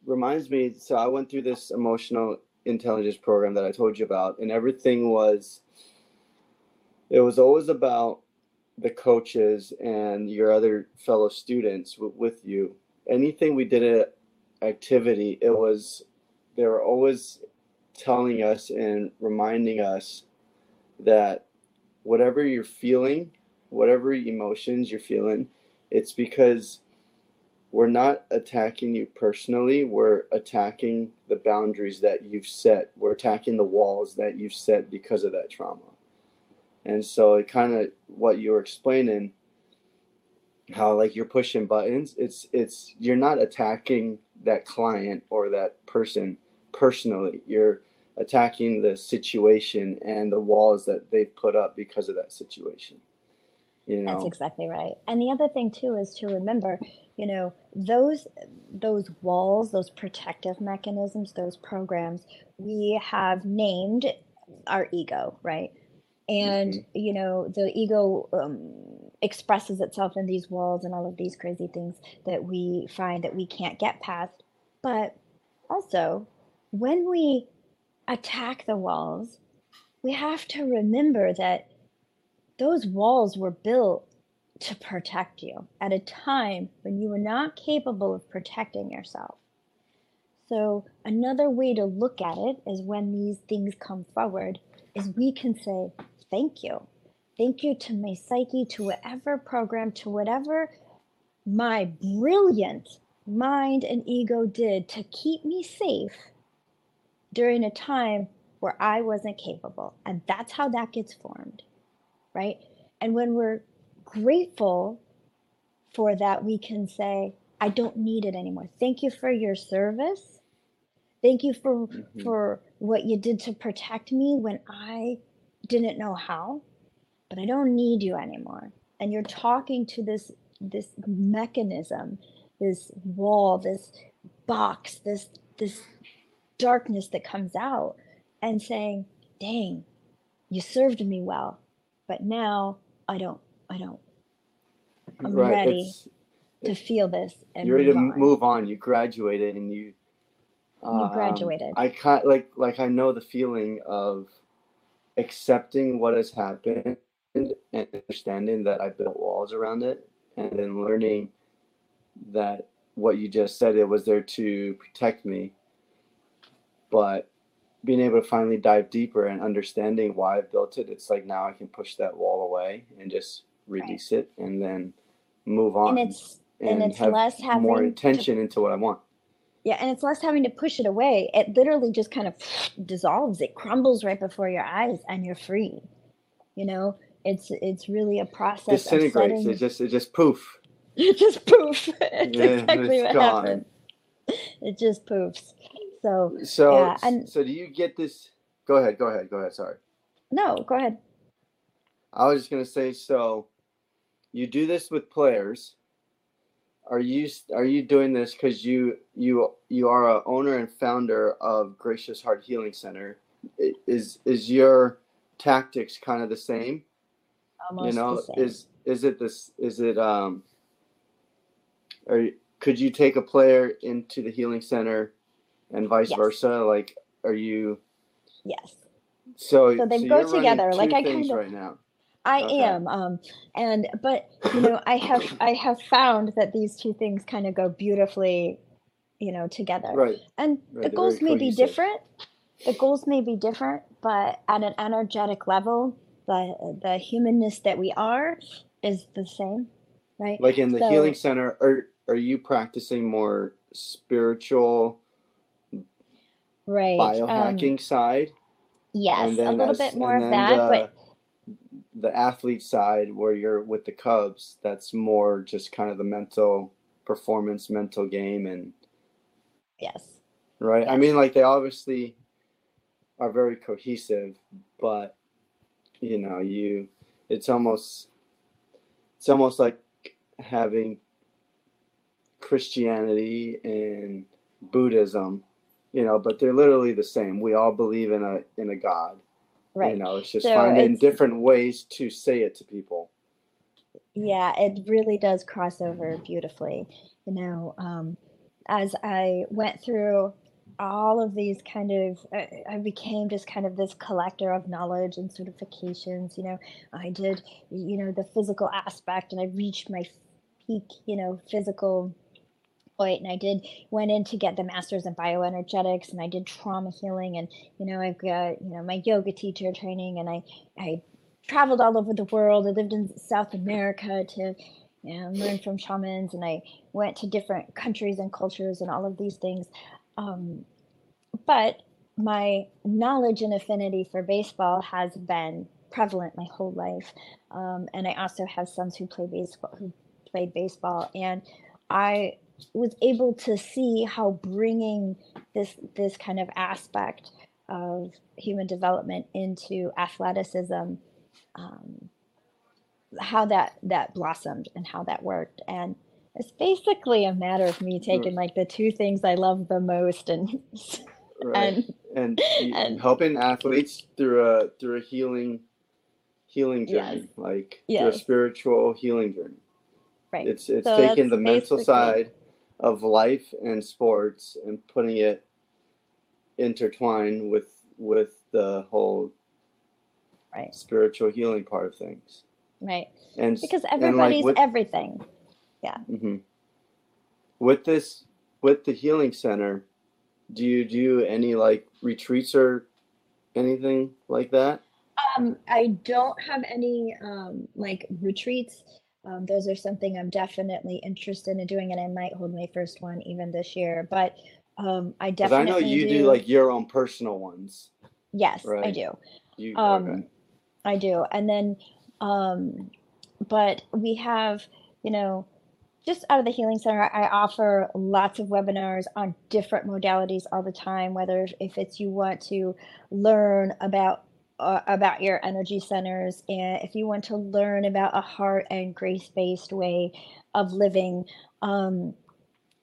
reminds me. So I went through this emotional intelligence program that I told you about, and everything was. It was always about the coaches and your other fellow students w- with you. Anything we did at activity, it was they were always telling us and reminding us that whatever you're feeling whatever emotions you're feeling, it's because we're not attacking you personally. We're attacking the boundaries that you've set. We're attacking the walls that you've set because of that trauma. And so it kind of what you were explaining, how like you're pushing buttons. It's it's you're not attacking that client or that person personally. You're attacking the situation and the walls that they've put up because of that situation. You know? That's exactly right. And the other thing too is to remember, you know, those those walls, those protective mechanisms, those programs, we have named our ego, right? And mm-hmm. you know, the ego um, expresses itself in these walls and all of these crazy things that we find that we can't get past. But also, when we attack the walls, we have to remember that those walls were built to protect you at a time when you were not capable of protecting yourself. So, another way to look at it is when these things come forward, is we can say, Thank you. Thank you to my psyche, to whatever program, to whatever my brilliant mind and ego did to keep me safe during a time where I wasn't capable. And that's how that gets formed right? And when we're grateful for that, we can say, I don't need it anymore. Thank you for your service. Thank you for Mhm. for what you did to protect me when I didn't know how, but I don't need you anymore. And you're talking to this this mechanism, this wall, this box, this this darkness that comes out and saying, "Dang, you served me well, but now I don't I don't I'm Right. ready It's to feel this and you're ready move to on." move on. You graduated and you You um graduated. I kind like like I know the feeling of accepting what has happened and understanding that I built walls around it and then learning that what you just said it was there to protect me but being able to finally dive deeper and understanding why I built it it's like now I can push that wall away and just Right. release it and then move on. And it's and and it's less more having to intention into what I want Yeah, and it's less having to push it away. It literally just kind of dissolves. It crumbles right before your eyes and you're free. You know, it's it's really a process disintegrates it just it just poof it just poof. It's yeah exactly it's what gone happened. It just poofs. So So, yeah, and so do you get this? Go ahead, go ahead, go ahead. Sorry. no, go ahead. I was just gonna say, so you do this with players. Are you are you doing this because you you you are a owner and founder of Gracious Heart Healing Center? Is is your tactics kind of the same? You Almost the know, is is it this? Is it um? Or could you take a player into the healing center, and vice Yes. versa? Like, are you? Yes. So, So they so go together. Like I kind of right now. I Okay. am. Um and but you know, I have I have found that these two things kind of go beautifully, you know, together. Right, And right. the They're goals may be different. The goals may be different, but at an energetic level, the the humanness that we are is the same, right? Like in the healing center, are are you practicing more spiritual right. Um biohacking side, yes, a little as bit more of that, but the the athlete side where you're with the Cubs, that's more just kind of the mental performance, mental game, and yes. right. I mean, like they obviously are very cohesive, but you know, you it's almost it's almost like having Christianity and Buddhism, you know, but they're literally the same. We all believe in a in a God. You Right. know, it's just So finding it's different ways to say it to people. Yeah, it really does cross over beautifully. You know, um, as I went through all of these kind of, I, I became just kind of this collector of knowledge and certifications. You know, I did, you know, the physical aspect and I reached my peak, you know, physical point and I did went in to get the masters in bioenergetics and I did trauma healing and you know I've got you know my yoga teacher training and I I traveled all over the world. I lived in South America to you know, learn from shamans, and I went to different countries and cultures and all of these things. Um, but my knowledge and affinity for baseball has been prevalent my whole life, um, and I also have sons who play baseball who played baseball, and I was able to see how bringing this this kind of aspect of human development into athleticism um, how that that blossomed and how that worked. And it's basically a matter of me taking like the two things i love the most and Right. and And, and helping athletes through a through a healing healing yes. journey, like through a spiritual healing journey. right. It's it's so taking the mental side of life and sports and putting it intertwined with with the whole right spiritual healing part of things. right And s- because and like everybody's with everything yeah Mm-hmm. with this with the healing center, do you do any like retreats or anything like that? um i don't have any um like retreats um those are something i'm definitely interested in doing and i might hold my first one even this year but um i Because I know you do do like your own personal ones, yes i do You okay? Um, I do. And then, um, but we have, you know, just out of the Healing Center, I offer lots of webinars on different modalities all the time. Whether if it's you want to learn about uh, about your energy centers, and if you want to learn about a heart and grace based way of living, um,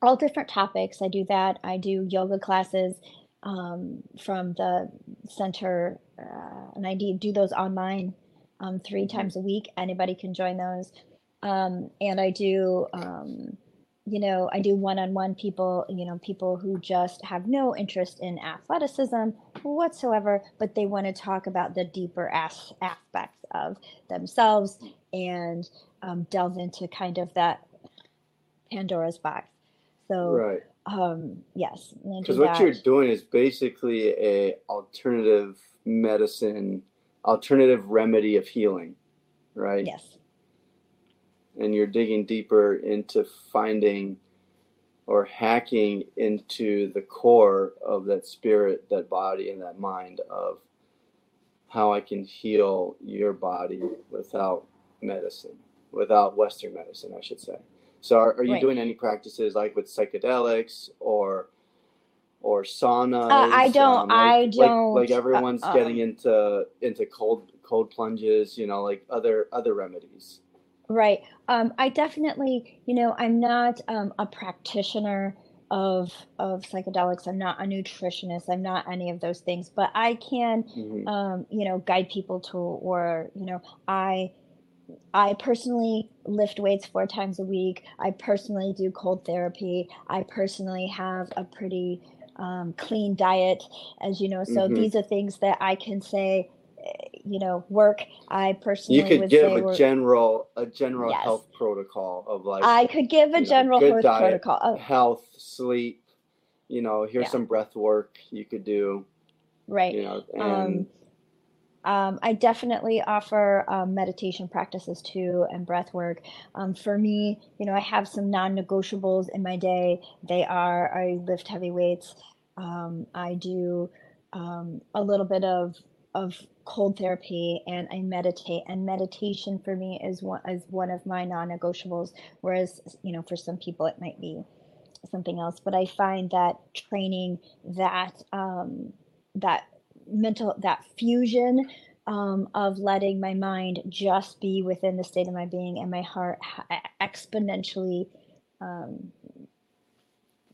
all different topics. I do that. I do yoga classes um, from the center, uh, and I do, do those online um, three mm-hmm. times a week. Anybody can join those. Um, and I do, um, you know, I do one-on-one people, you know, people who just have no interest in athleticism whatsoever, but they want to talk about the deeper as- aspects of themselves and um, delve into kind of that Pandora's box. So, right. um, yes, because what you're doing is basically a alternative medicine, alternative remedy of healing, right? Yes and you're digging deeper into finding or hacking into the core of that spirit, that body, and that mind of how I can heal your body without medicine, without Western medicine, I should say. So, are, are you right. doing any practices like with psychedelics or or saunas? Uh, I don't. Um, like, I don't. Like, like everyone's uh, getting into into cold cold plunges, you know, like other other remedies. Right. Um, I definitely, you know, I'm not um, a practitioner of of psychedelics. I'm not a nutritionist. I'm not any of those things. But I can, mm-hmm. um, you know, guide people to, or you know, I I personally lift weights four times a week. I personally do cold therapy. I personally have a pretty um, clean diet, as you know. So mm-hmm. these are things that I can say you know work i personally you could give a general a general yes. health protocol of like i could give a general know, health diet, protocol of health sleep you know here's yeah. some breath work you could do right you know and, um, um, I definitely offer um, meditation practices too and breath work. Um, for me, you know, I have some non negotiables in my day. They are I lift heavy weights. Um, I do um, a little bit of of cold therapy and I meditate and meditation for me is one is one of my non-negotiables whereas you know for some people it might be something else. But I find that training that um, that mental that fusion um, of letting my mind just be within the state of my being and my heart exponentially um,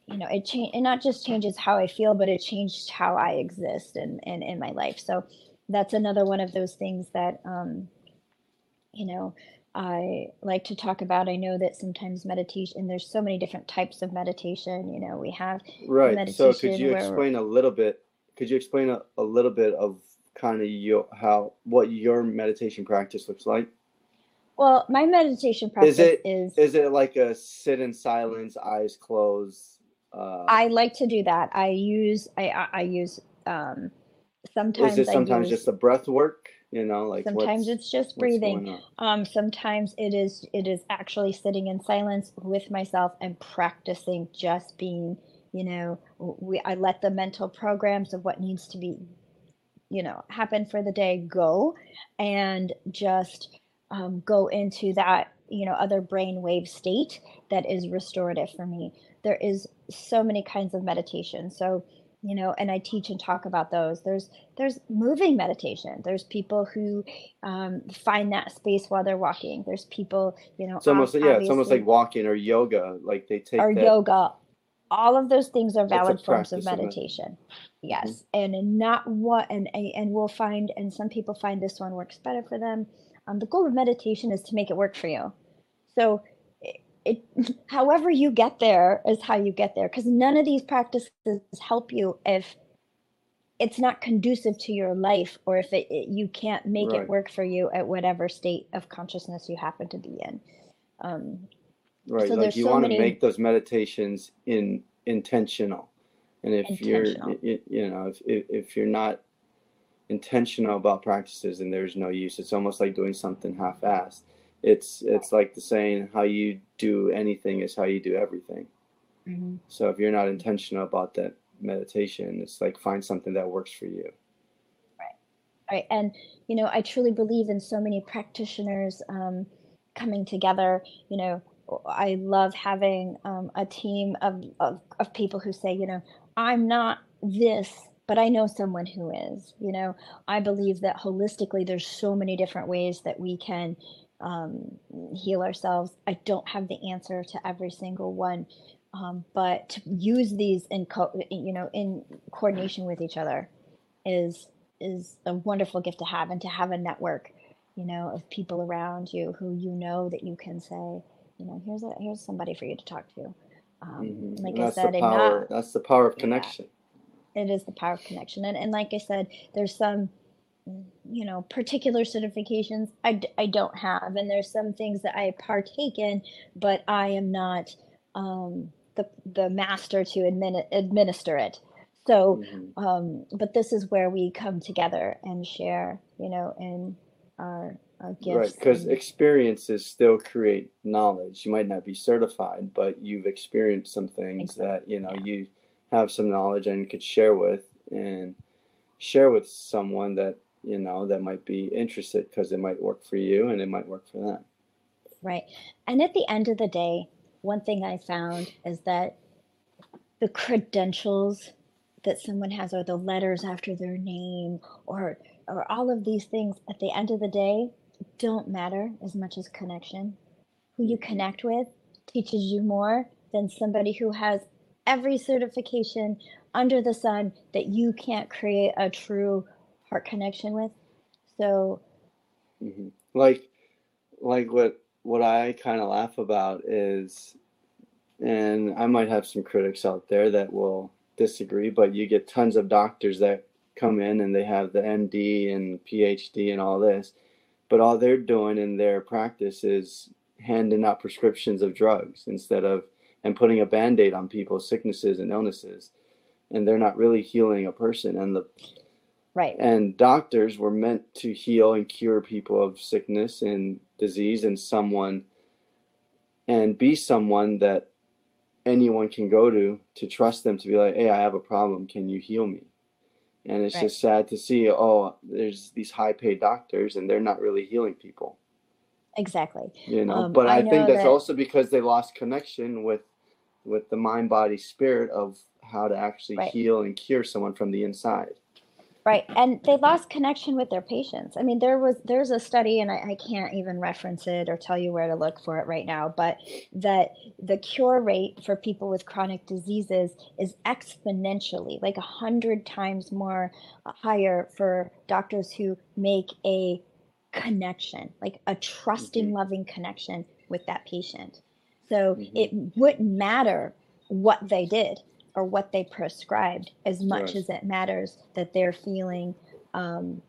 you know it change it not just changes how I feel but it changed how I exist and in, in, in my life. So that's another one of those things that um, you know I like to talk about. I know that sometimes meditation, there's so many different types of meditation. You know, we have right. So could you explain a little bit? Could you explain a, a little bit of kind of your how what your meditation practice looks like? Well, my meditation practice is it is, is it like a sit in silence, eyes closed? Uh, I like to do that. I use I I use um sometimes is it sometimes use, just a breath work you know like sometimes it's just breathing. um sometimes it is it is actually sitting in silence with myself and practicing just being you know we i let the mental programs of what needs to be you know happen for the day go and just um, go into that you know other brain wave state that is restorative for me. There is so many kinds of meditation. So you know and i teach and talk about those there's there's moving meditation. There's people who um, find that space while they're walking. There's people you know it's almost yeah it's almost like walking or yoga like they take or that, yoga. All of those things are valid forms of meditation of yes. Mm-hmm. and not what and and we'll find and some people find this one works better for them. Um, the goal of meditation is to make it work for you. So it however you get there is how you get there because none of these practices help you if it's not conducive to your life or if it, it you can't make right. it work for you at whatever state of consciousness you happen to be in um, right so like you so want many... to make those meditations in intentional and if intentional. you're you know if, if you're not intentional about practices then there's no use it's almost like doing something half-assed it's it's like the saying how you do anything is how you do everything. Mm-hmm. so if you're not intentional about that meditation it's like find something that works for you. Right. Right. And you know i truly believe in so many practitioners um, coming together. You know I love having um, a team of, of, of people who say, you know, I'm not this, but I know someone who is. You know, I believe that holistically, there's so many different ways that we can um, heal ourselves. I don't have the answer to every single one, um, but to use these in co- you know in coordination with each other is is a wonderful gift to have, and to have a network, you know, of people around you who you know that you can say, you know, here's a here's somebody for you to talk to. Um, Mhm. Like And I that's said, the power. not That's the power of yeah, connection. it is the power of connection, and and like I said, there's some you know particular certifications I, d- I don't have and there's some things that i partake in but i am not um, the the master to admin, administer it so Mhm. um, but this is where we come together and share you know and our, our Right, because experiences still create knowledge. You might not be certified, but you've experienced some things exactly that, you know, yeah you have some knowledge and could share with and share with someone that, you know, that might be interested because it might work for you and it might work for them. right and at the end of the day one thing i found is that the credentials that someone has or the letters after their name or or all of these things at the end of the day don't matter as much as connection who you Mhm. connect with teaches you more than somebody who has every certification under the sun that you can't create a true heart connection with so hmm Like, like what what I kind of laugh about is, and I might have some critics out there that will disagree, but you get tons of doctors that come in and they have the MD and PhD and all this, but all they're doing in their practice is handing out prescriptions of drugs instead of and putting a band-aid on people's sicknesses and illnesses, and they're not really healing a person. And the right. And doctors were meant to heal and cure people of sickness and disease and someone and be someone that anyone can go to to trust them to be like hey i have a problem. Can you heal me? And it's right. just sad to see oh there's these high paid doctors and they're not really healing people. Exactly. You know um, but i i think that's that also because they lost connection with with the mind body spirit of how to actually right. heal and cure someone from the inside Right, and they lost connection with their patients. I mean, there was there's a study, and I, I can't even reference it or tell you where to look for it right now, but that the cure rate for people with chronic diseases is exponentially, like a hundred times more uh, higher for doctors who make a connection, like a trusting, hmm loving connection with that patient. So hmm it wouldn't matter what they did or what they prescribed as much right. as it matters that they're feeling um,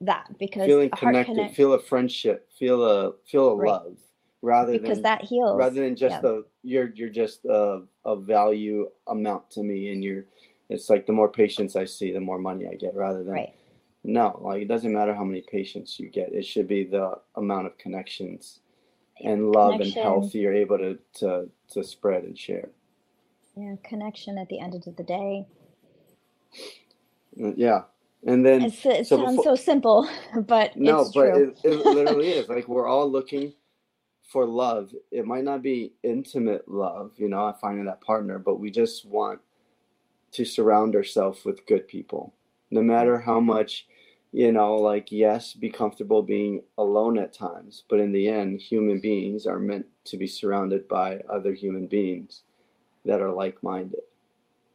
that because feeling connected connect feel a friendship feel a feel a right. love rather because than that heals. rather than just yeah. a you're you're just a, a value amount to me and you're it's like the more patients i see the more money i get rather than right. No like it doesn't matter how many patients you get it should be the amount of connections and love and health you're able to to to spread and share yeah connection at the end of the day. Uh, yeah. And then it's, it so sounds before so simple but no it's but it, it literally is. Like we're all looking for love. It might not be intimate love, you know, finding that partner, but we just want to surround ourselves with good people. No matter how much, you know, like, yes, be comfortable being alone at times, but in the end, human beings are meant to be surrounded by other human beings that are like minded.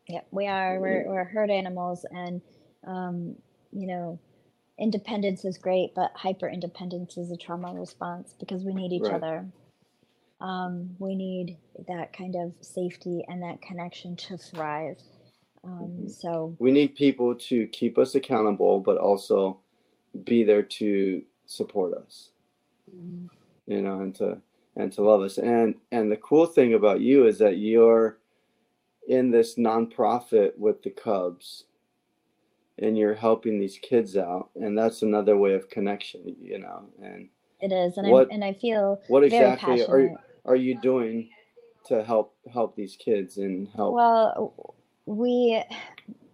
yeah we are we're, we're herd animals and um, you know independence is great but hyper independence is a trauma response because we need each Right. other um, we need that kind of safety and that connection to thrive um, Mhm. so We need people to keep us accountable, but also be there to support us. mm, you know, and to and to love us. And and the cool thing about you is that you're in this nonprofit with the Cubs and you're helping these kids out and that's another way of connection, you know. And it is and i what and i feel what exactly are passionate are you doing to help help these kids and help well we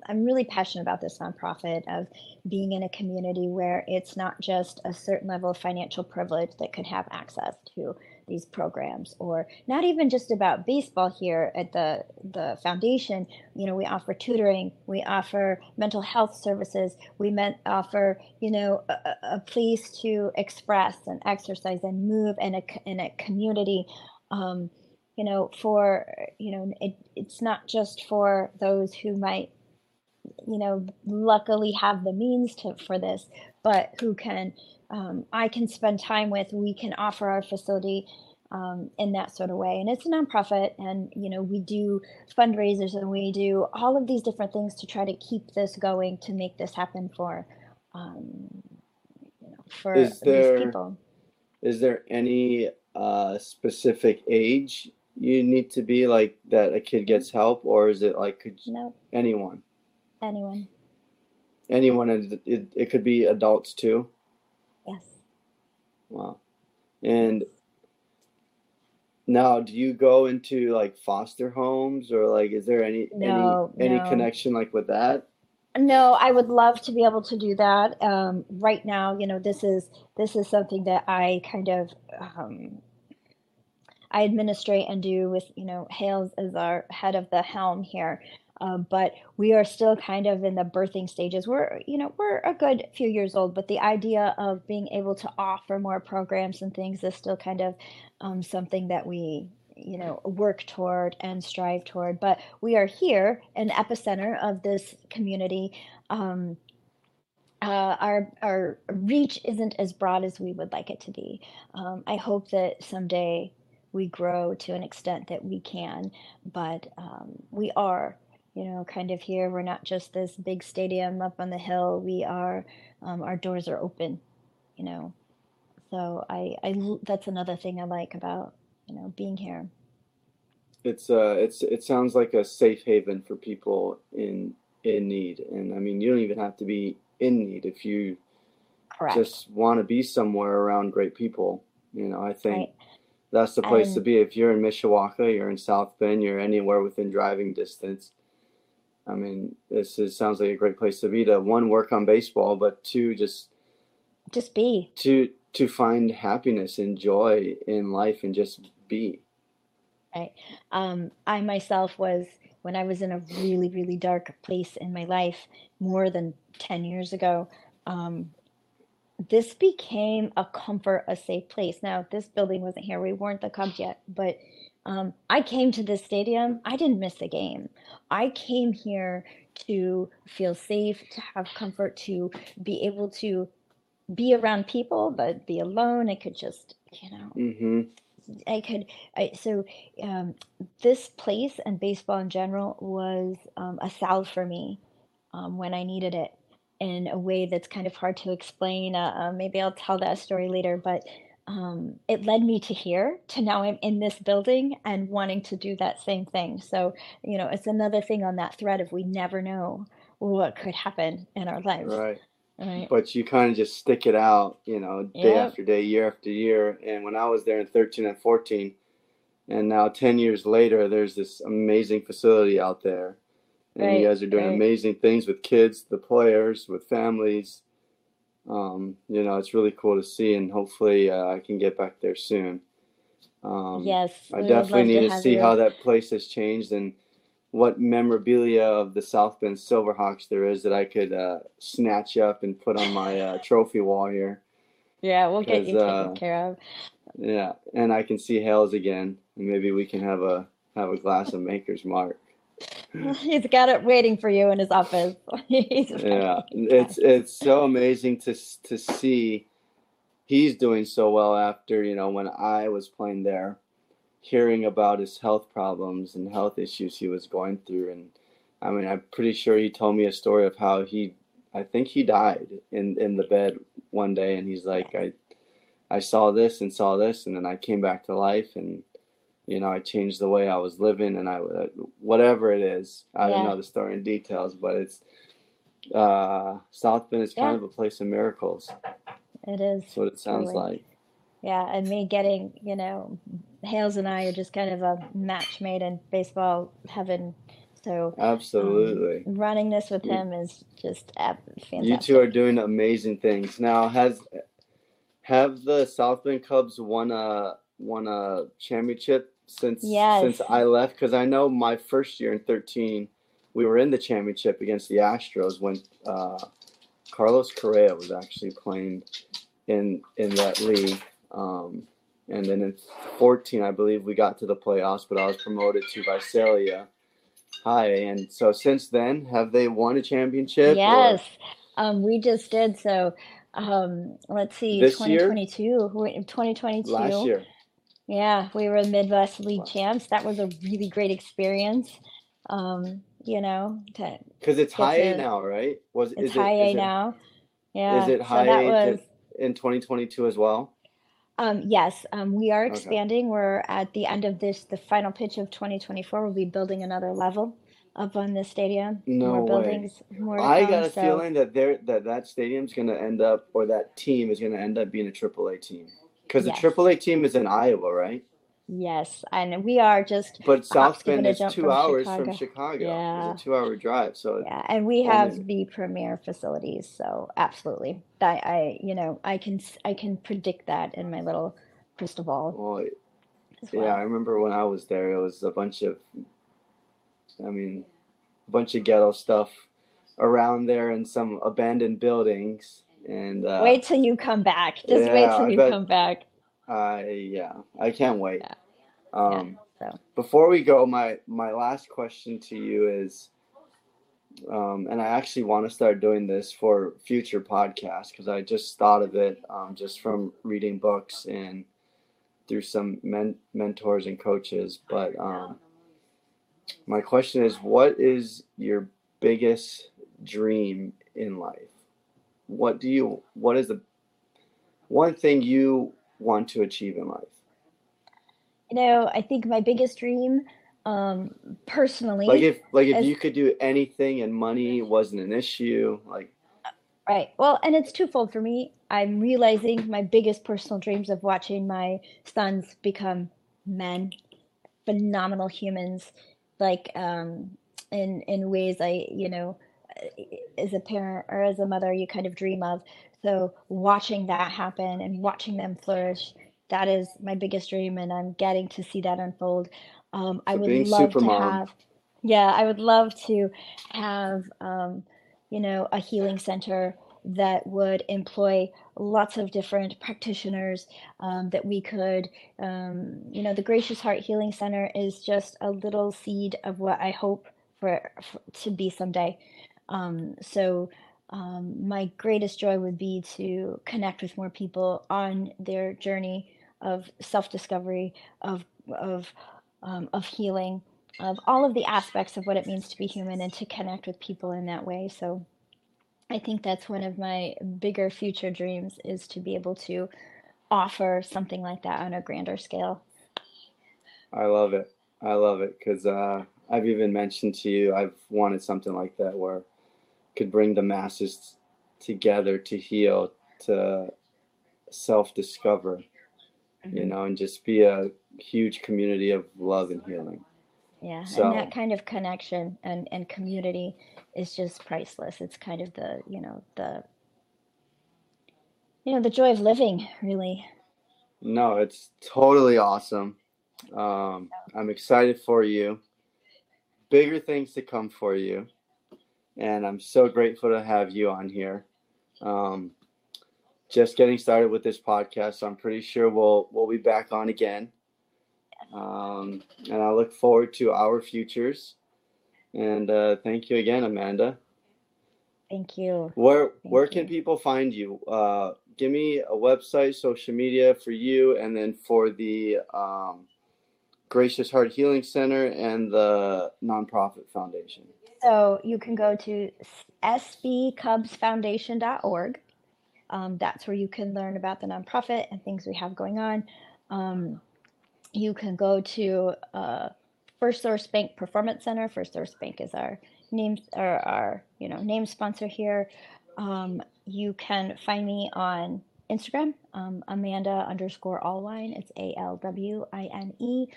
i'm really passionate about this nonprofit of being in a community where it's not just a certain level of financial privilege that could have access to these programs or not even just about baseball here at the the foundation. You know we offer tutoring we offer mental health services we meant offer you know a, a place to express and exercise and move in a in a community. Um, you know for you know it, it's not just for those who might you know luckily have the means to for this but who can um, I can spend time with, we can offer our facility um, in that sort of way. And it's a nonprofit, and you know we do fundraisers and we do all of these different things to try to keep this going to make this happen for um, you know for Is there- these people. Is there any uh, specific age you need to be like that a kid gets help, or is it like could No, anyone? anyone. Anyone, and it, it could be adults too. Wow. And now, do you go into like foster homes or like is there any No, any any connection like with that? No, I would love to be able to do that. Um, right now, you know, this is this is something that I kind of um, I administrate and do with, you know, Hales as our head of the helm here. Um, but we are still kind of in the birthing stages. We're, you know, we're a good few years old, but the idea of being able to offer more programs and things is still kind of um, something that we, you know, work toward and strive toward. But we are here, an epicenter of this community. Um, uh, our our reach isn't as broad as we would like it to be. Um, I hope that someday we grow to an extent that we can, but um, we are, you know, kind of here. We're not just this big stadium up on the hill. We are, um, our doors are open, you know. So I, I, that's another thing I like about, you know, being here. It's uh it's it sounds like a safe haven for people in in need. And I mean, you don't even have to be in need if you Correct. just want to be somewhere around great people. You know, I think Right. that's the place to be. If you're in Mishawaka, you're in South Bend, you're anywhere within driving distance. I mean, this is, sounds like a great place to be to one work on baseball, but two just Just be. to to find happiness and joy in life and just be. Right. Um, I myself was, when I was in a really, really dark place in my life more than 10 years ago, um, this became a comfort, a safe place. Now, this building wasn't here. We weren't the Cubs yet, but um, I came to this stadium. I didn't miss a game. I came here to feel safe, to have comfort, to be able to be around people, but be alone. I could just, you know, hmm I could, I, so um, this place and baseball in general was um, a salve for me um, when I needed it in a way that's kind of hard to explain. Uh, uh, maybe I'll tell that story later, but um, it led me to here, to now I'm in this building and wanting to do that same thing. So, you know, it's another thing on that thread of we never know what could happen in our lives. Right. Right. But you kind of just stick it out, you know, day Yep. after day, year after year. And when I was there in 13 and 14, and now 10 years later, there's this amazing facility out there. And you guys are doing right. amazing things with kids, the players, with families. Um, you know, it's really cool to see, and hopefully uh, I can get back there soon. Um, Yes, I definitely need to have see you. how that place has changed and what memorabilia of the South Bend Silverhawks there is that I could uh, snatch up and put on my uh, trophy wall here. Yeah, we'll get you taken uh, care of. Yeah, and I can see Hales again, and maybe we can have a have a glass of Maker's Mark. He's got it waiting for you in his office. Yeah, it's it's so amazing to to see he's doing so well after you know when I was playing there, hearing about his health problems and health issues he was going through, and I mean I'm pretty sure he told me a story of how he, I think he died in in the bed one day, and he's like I, I saw this and saw this, and then I came back to life and. You know, I changed the way I was living, and I whatever it is. I don't know the story in details, but it's uh, South Bend is kind Yeah. of a place of miracles. It is. That's what it sounds Totally. like. Yeah, and me getting, you know, Hales and I are just kind of a match made in baseball heaven. So Absolutely. running this with him is just ab- you two are doing amazing things. Now, has have the South Bend Cubs won a won a championship since Yes. since I left because I know my first year in 13 we were in the championship against the Astros when uh, Carlos Correa was actually playing in in that league. Um, and then in 14, I believe we got to the playoffs, but I was promoted to Visalia Hi, And so since then, have they won a championship? Yes, um, we just did. So, um, let's see, This 2022, we- 2022. last year? Yeah, we were Midwest League champs. That was a really great experience. Um, you know, to, Because it's high A now, right? Was it's is high it, A is it now. Yeah, Is it so high that A was, to, in 2022 as well? um, yes, um, we are Okay. expanding. We're at the end of this, the final pitch of 2024. We'll be building another level up on the stadium. No More way. buildings, more I got a So, feeling that there that that stadium's going to end up or that team is going to end up being a AAA team. Because Yes. the AAA team is in Iowa, right? yes, and we are just But South Bend is two from hours Chicago. from Chicago. Yeah. It's a two-hour drive. So Yeah, and we only- have the premier facilities, so absolutely. That I, you know, I can I can predict that in my little crystal ball well, as yeah, I remember when I was there, it was a bunch of, I mean, a bunch of ghetto stuff around there and some abandoned buildings. And uh, Wait till you come back. Just wait till you come back. I yeah, I can't wait. Yeah. Um, So before we go, my my last question to you is, um, and I actually want to start doing this for future podcasts because I just thought of it um, just from reading books and through some men- mentors and coaches. But um, my question is, what is your biggest dream in life? What do you? What is the one thing you want to achieve in life? you know, I think my biggest dream, um, personally, like if like if as- you could do anything and money wasn't an issue like Right. Well, and it's twofold for me. I'm realizing my biggest personal dreams of watching my sons become men, phenomenal humans, like um, in in ways I, you know, as a parent or as a mother, you kind of dream of. So watching that happen and watching them flourish, that is my biggest dream, and I'm getting to see that unfold. Um, I would love to have, yeah, I would love to have, um, you know, a healing center that would employ lots of different practitioners um, that we could, um, you know, the Gracious Heart Healing Center is just a little seed of what I hope for, for to be someday. Um, so um, my greatest joy would be to connect with more people on their journey of self-discovery, of of um, of healing, of all of the aspects of what it means to be human, and to connect with people in that way. So I think that's one of my bigger future dreams is to be able to offer something like that on a grander scale. i love it i love it because uh, i've even mentioned to you i've wanted something like that where could bring the masses together to heal to self-discover you Mhm. know and just be a huge community of love and healing Yeah, So- and that kind of connection and, and community is just priceless. It's kind of the, you know, the you know, the joy of living, really. no it's totally awesome um, i'm excited for you bigger things to come for you and i'm so grateful to have you on here. Um, just getting started with this podcast so i'm pretty sure we'll we'll be back on again. Um, and i look forward to our futures. And uh, thank you again amanda. Thank you. where Thank where can people find you? Uh, give me a website social media for you and then for the um, gracious heart healing center and the nonprofit foundation So you can go to sbcubsfoundation.org. Um, that's where you can learn about the nonprofit and things we have going on. Um, you can go to uh, First Source Bank Performance Center. First Source Bank is our name or our you know name sponsor here. Um, you can find me on Instagram, um, Amanda underscore Alwine. It's A L W I N E.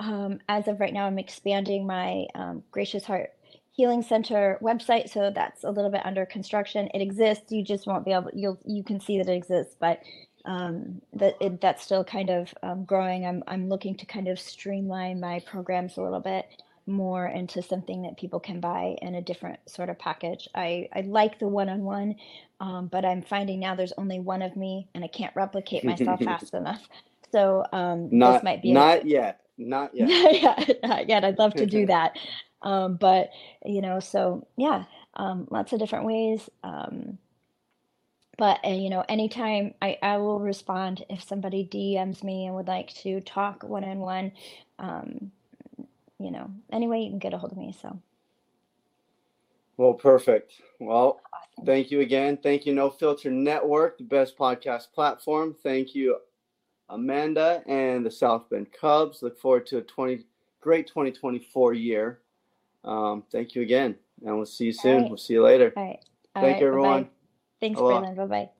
Um, as of right now, I'm expanding my um, Gracious Heart Healing Center website, so that's a little bit under construction. It exists. You just won't be able. You'll you can see that it exists, but um, that it, that's still kind of um, growing. I'm I'm looking to kind of streamline my programs a little bit more into something that people can buy in a different sort of package. I I like the one-on-one, um, but I'm finding now there's only one of me, and I can't replicate myself fast enough. So um, Not this might be a- not yet. Not yet. yeah, not yet. I'd love to do that. Um, but you know, so yeah, um, lots of different ways. Um, but uh, you know, anytime I, I will respond if somebody DMs me and would like to talk one on one. Um, you know, any way you can get a hold of me. So Well, perfect. Well, awesome. thank you again. Thank you, No Filter Network, the best podcast platform. Thank you, Amanda and the South Bend Cubs. Look forward to a 20 great 2024 year. Um, thank you again, and we'll see you soon. right. We'll see you later. All right. All Thank right. you, Bye-bye. everyone. Thanks, Aloha. Bye bye.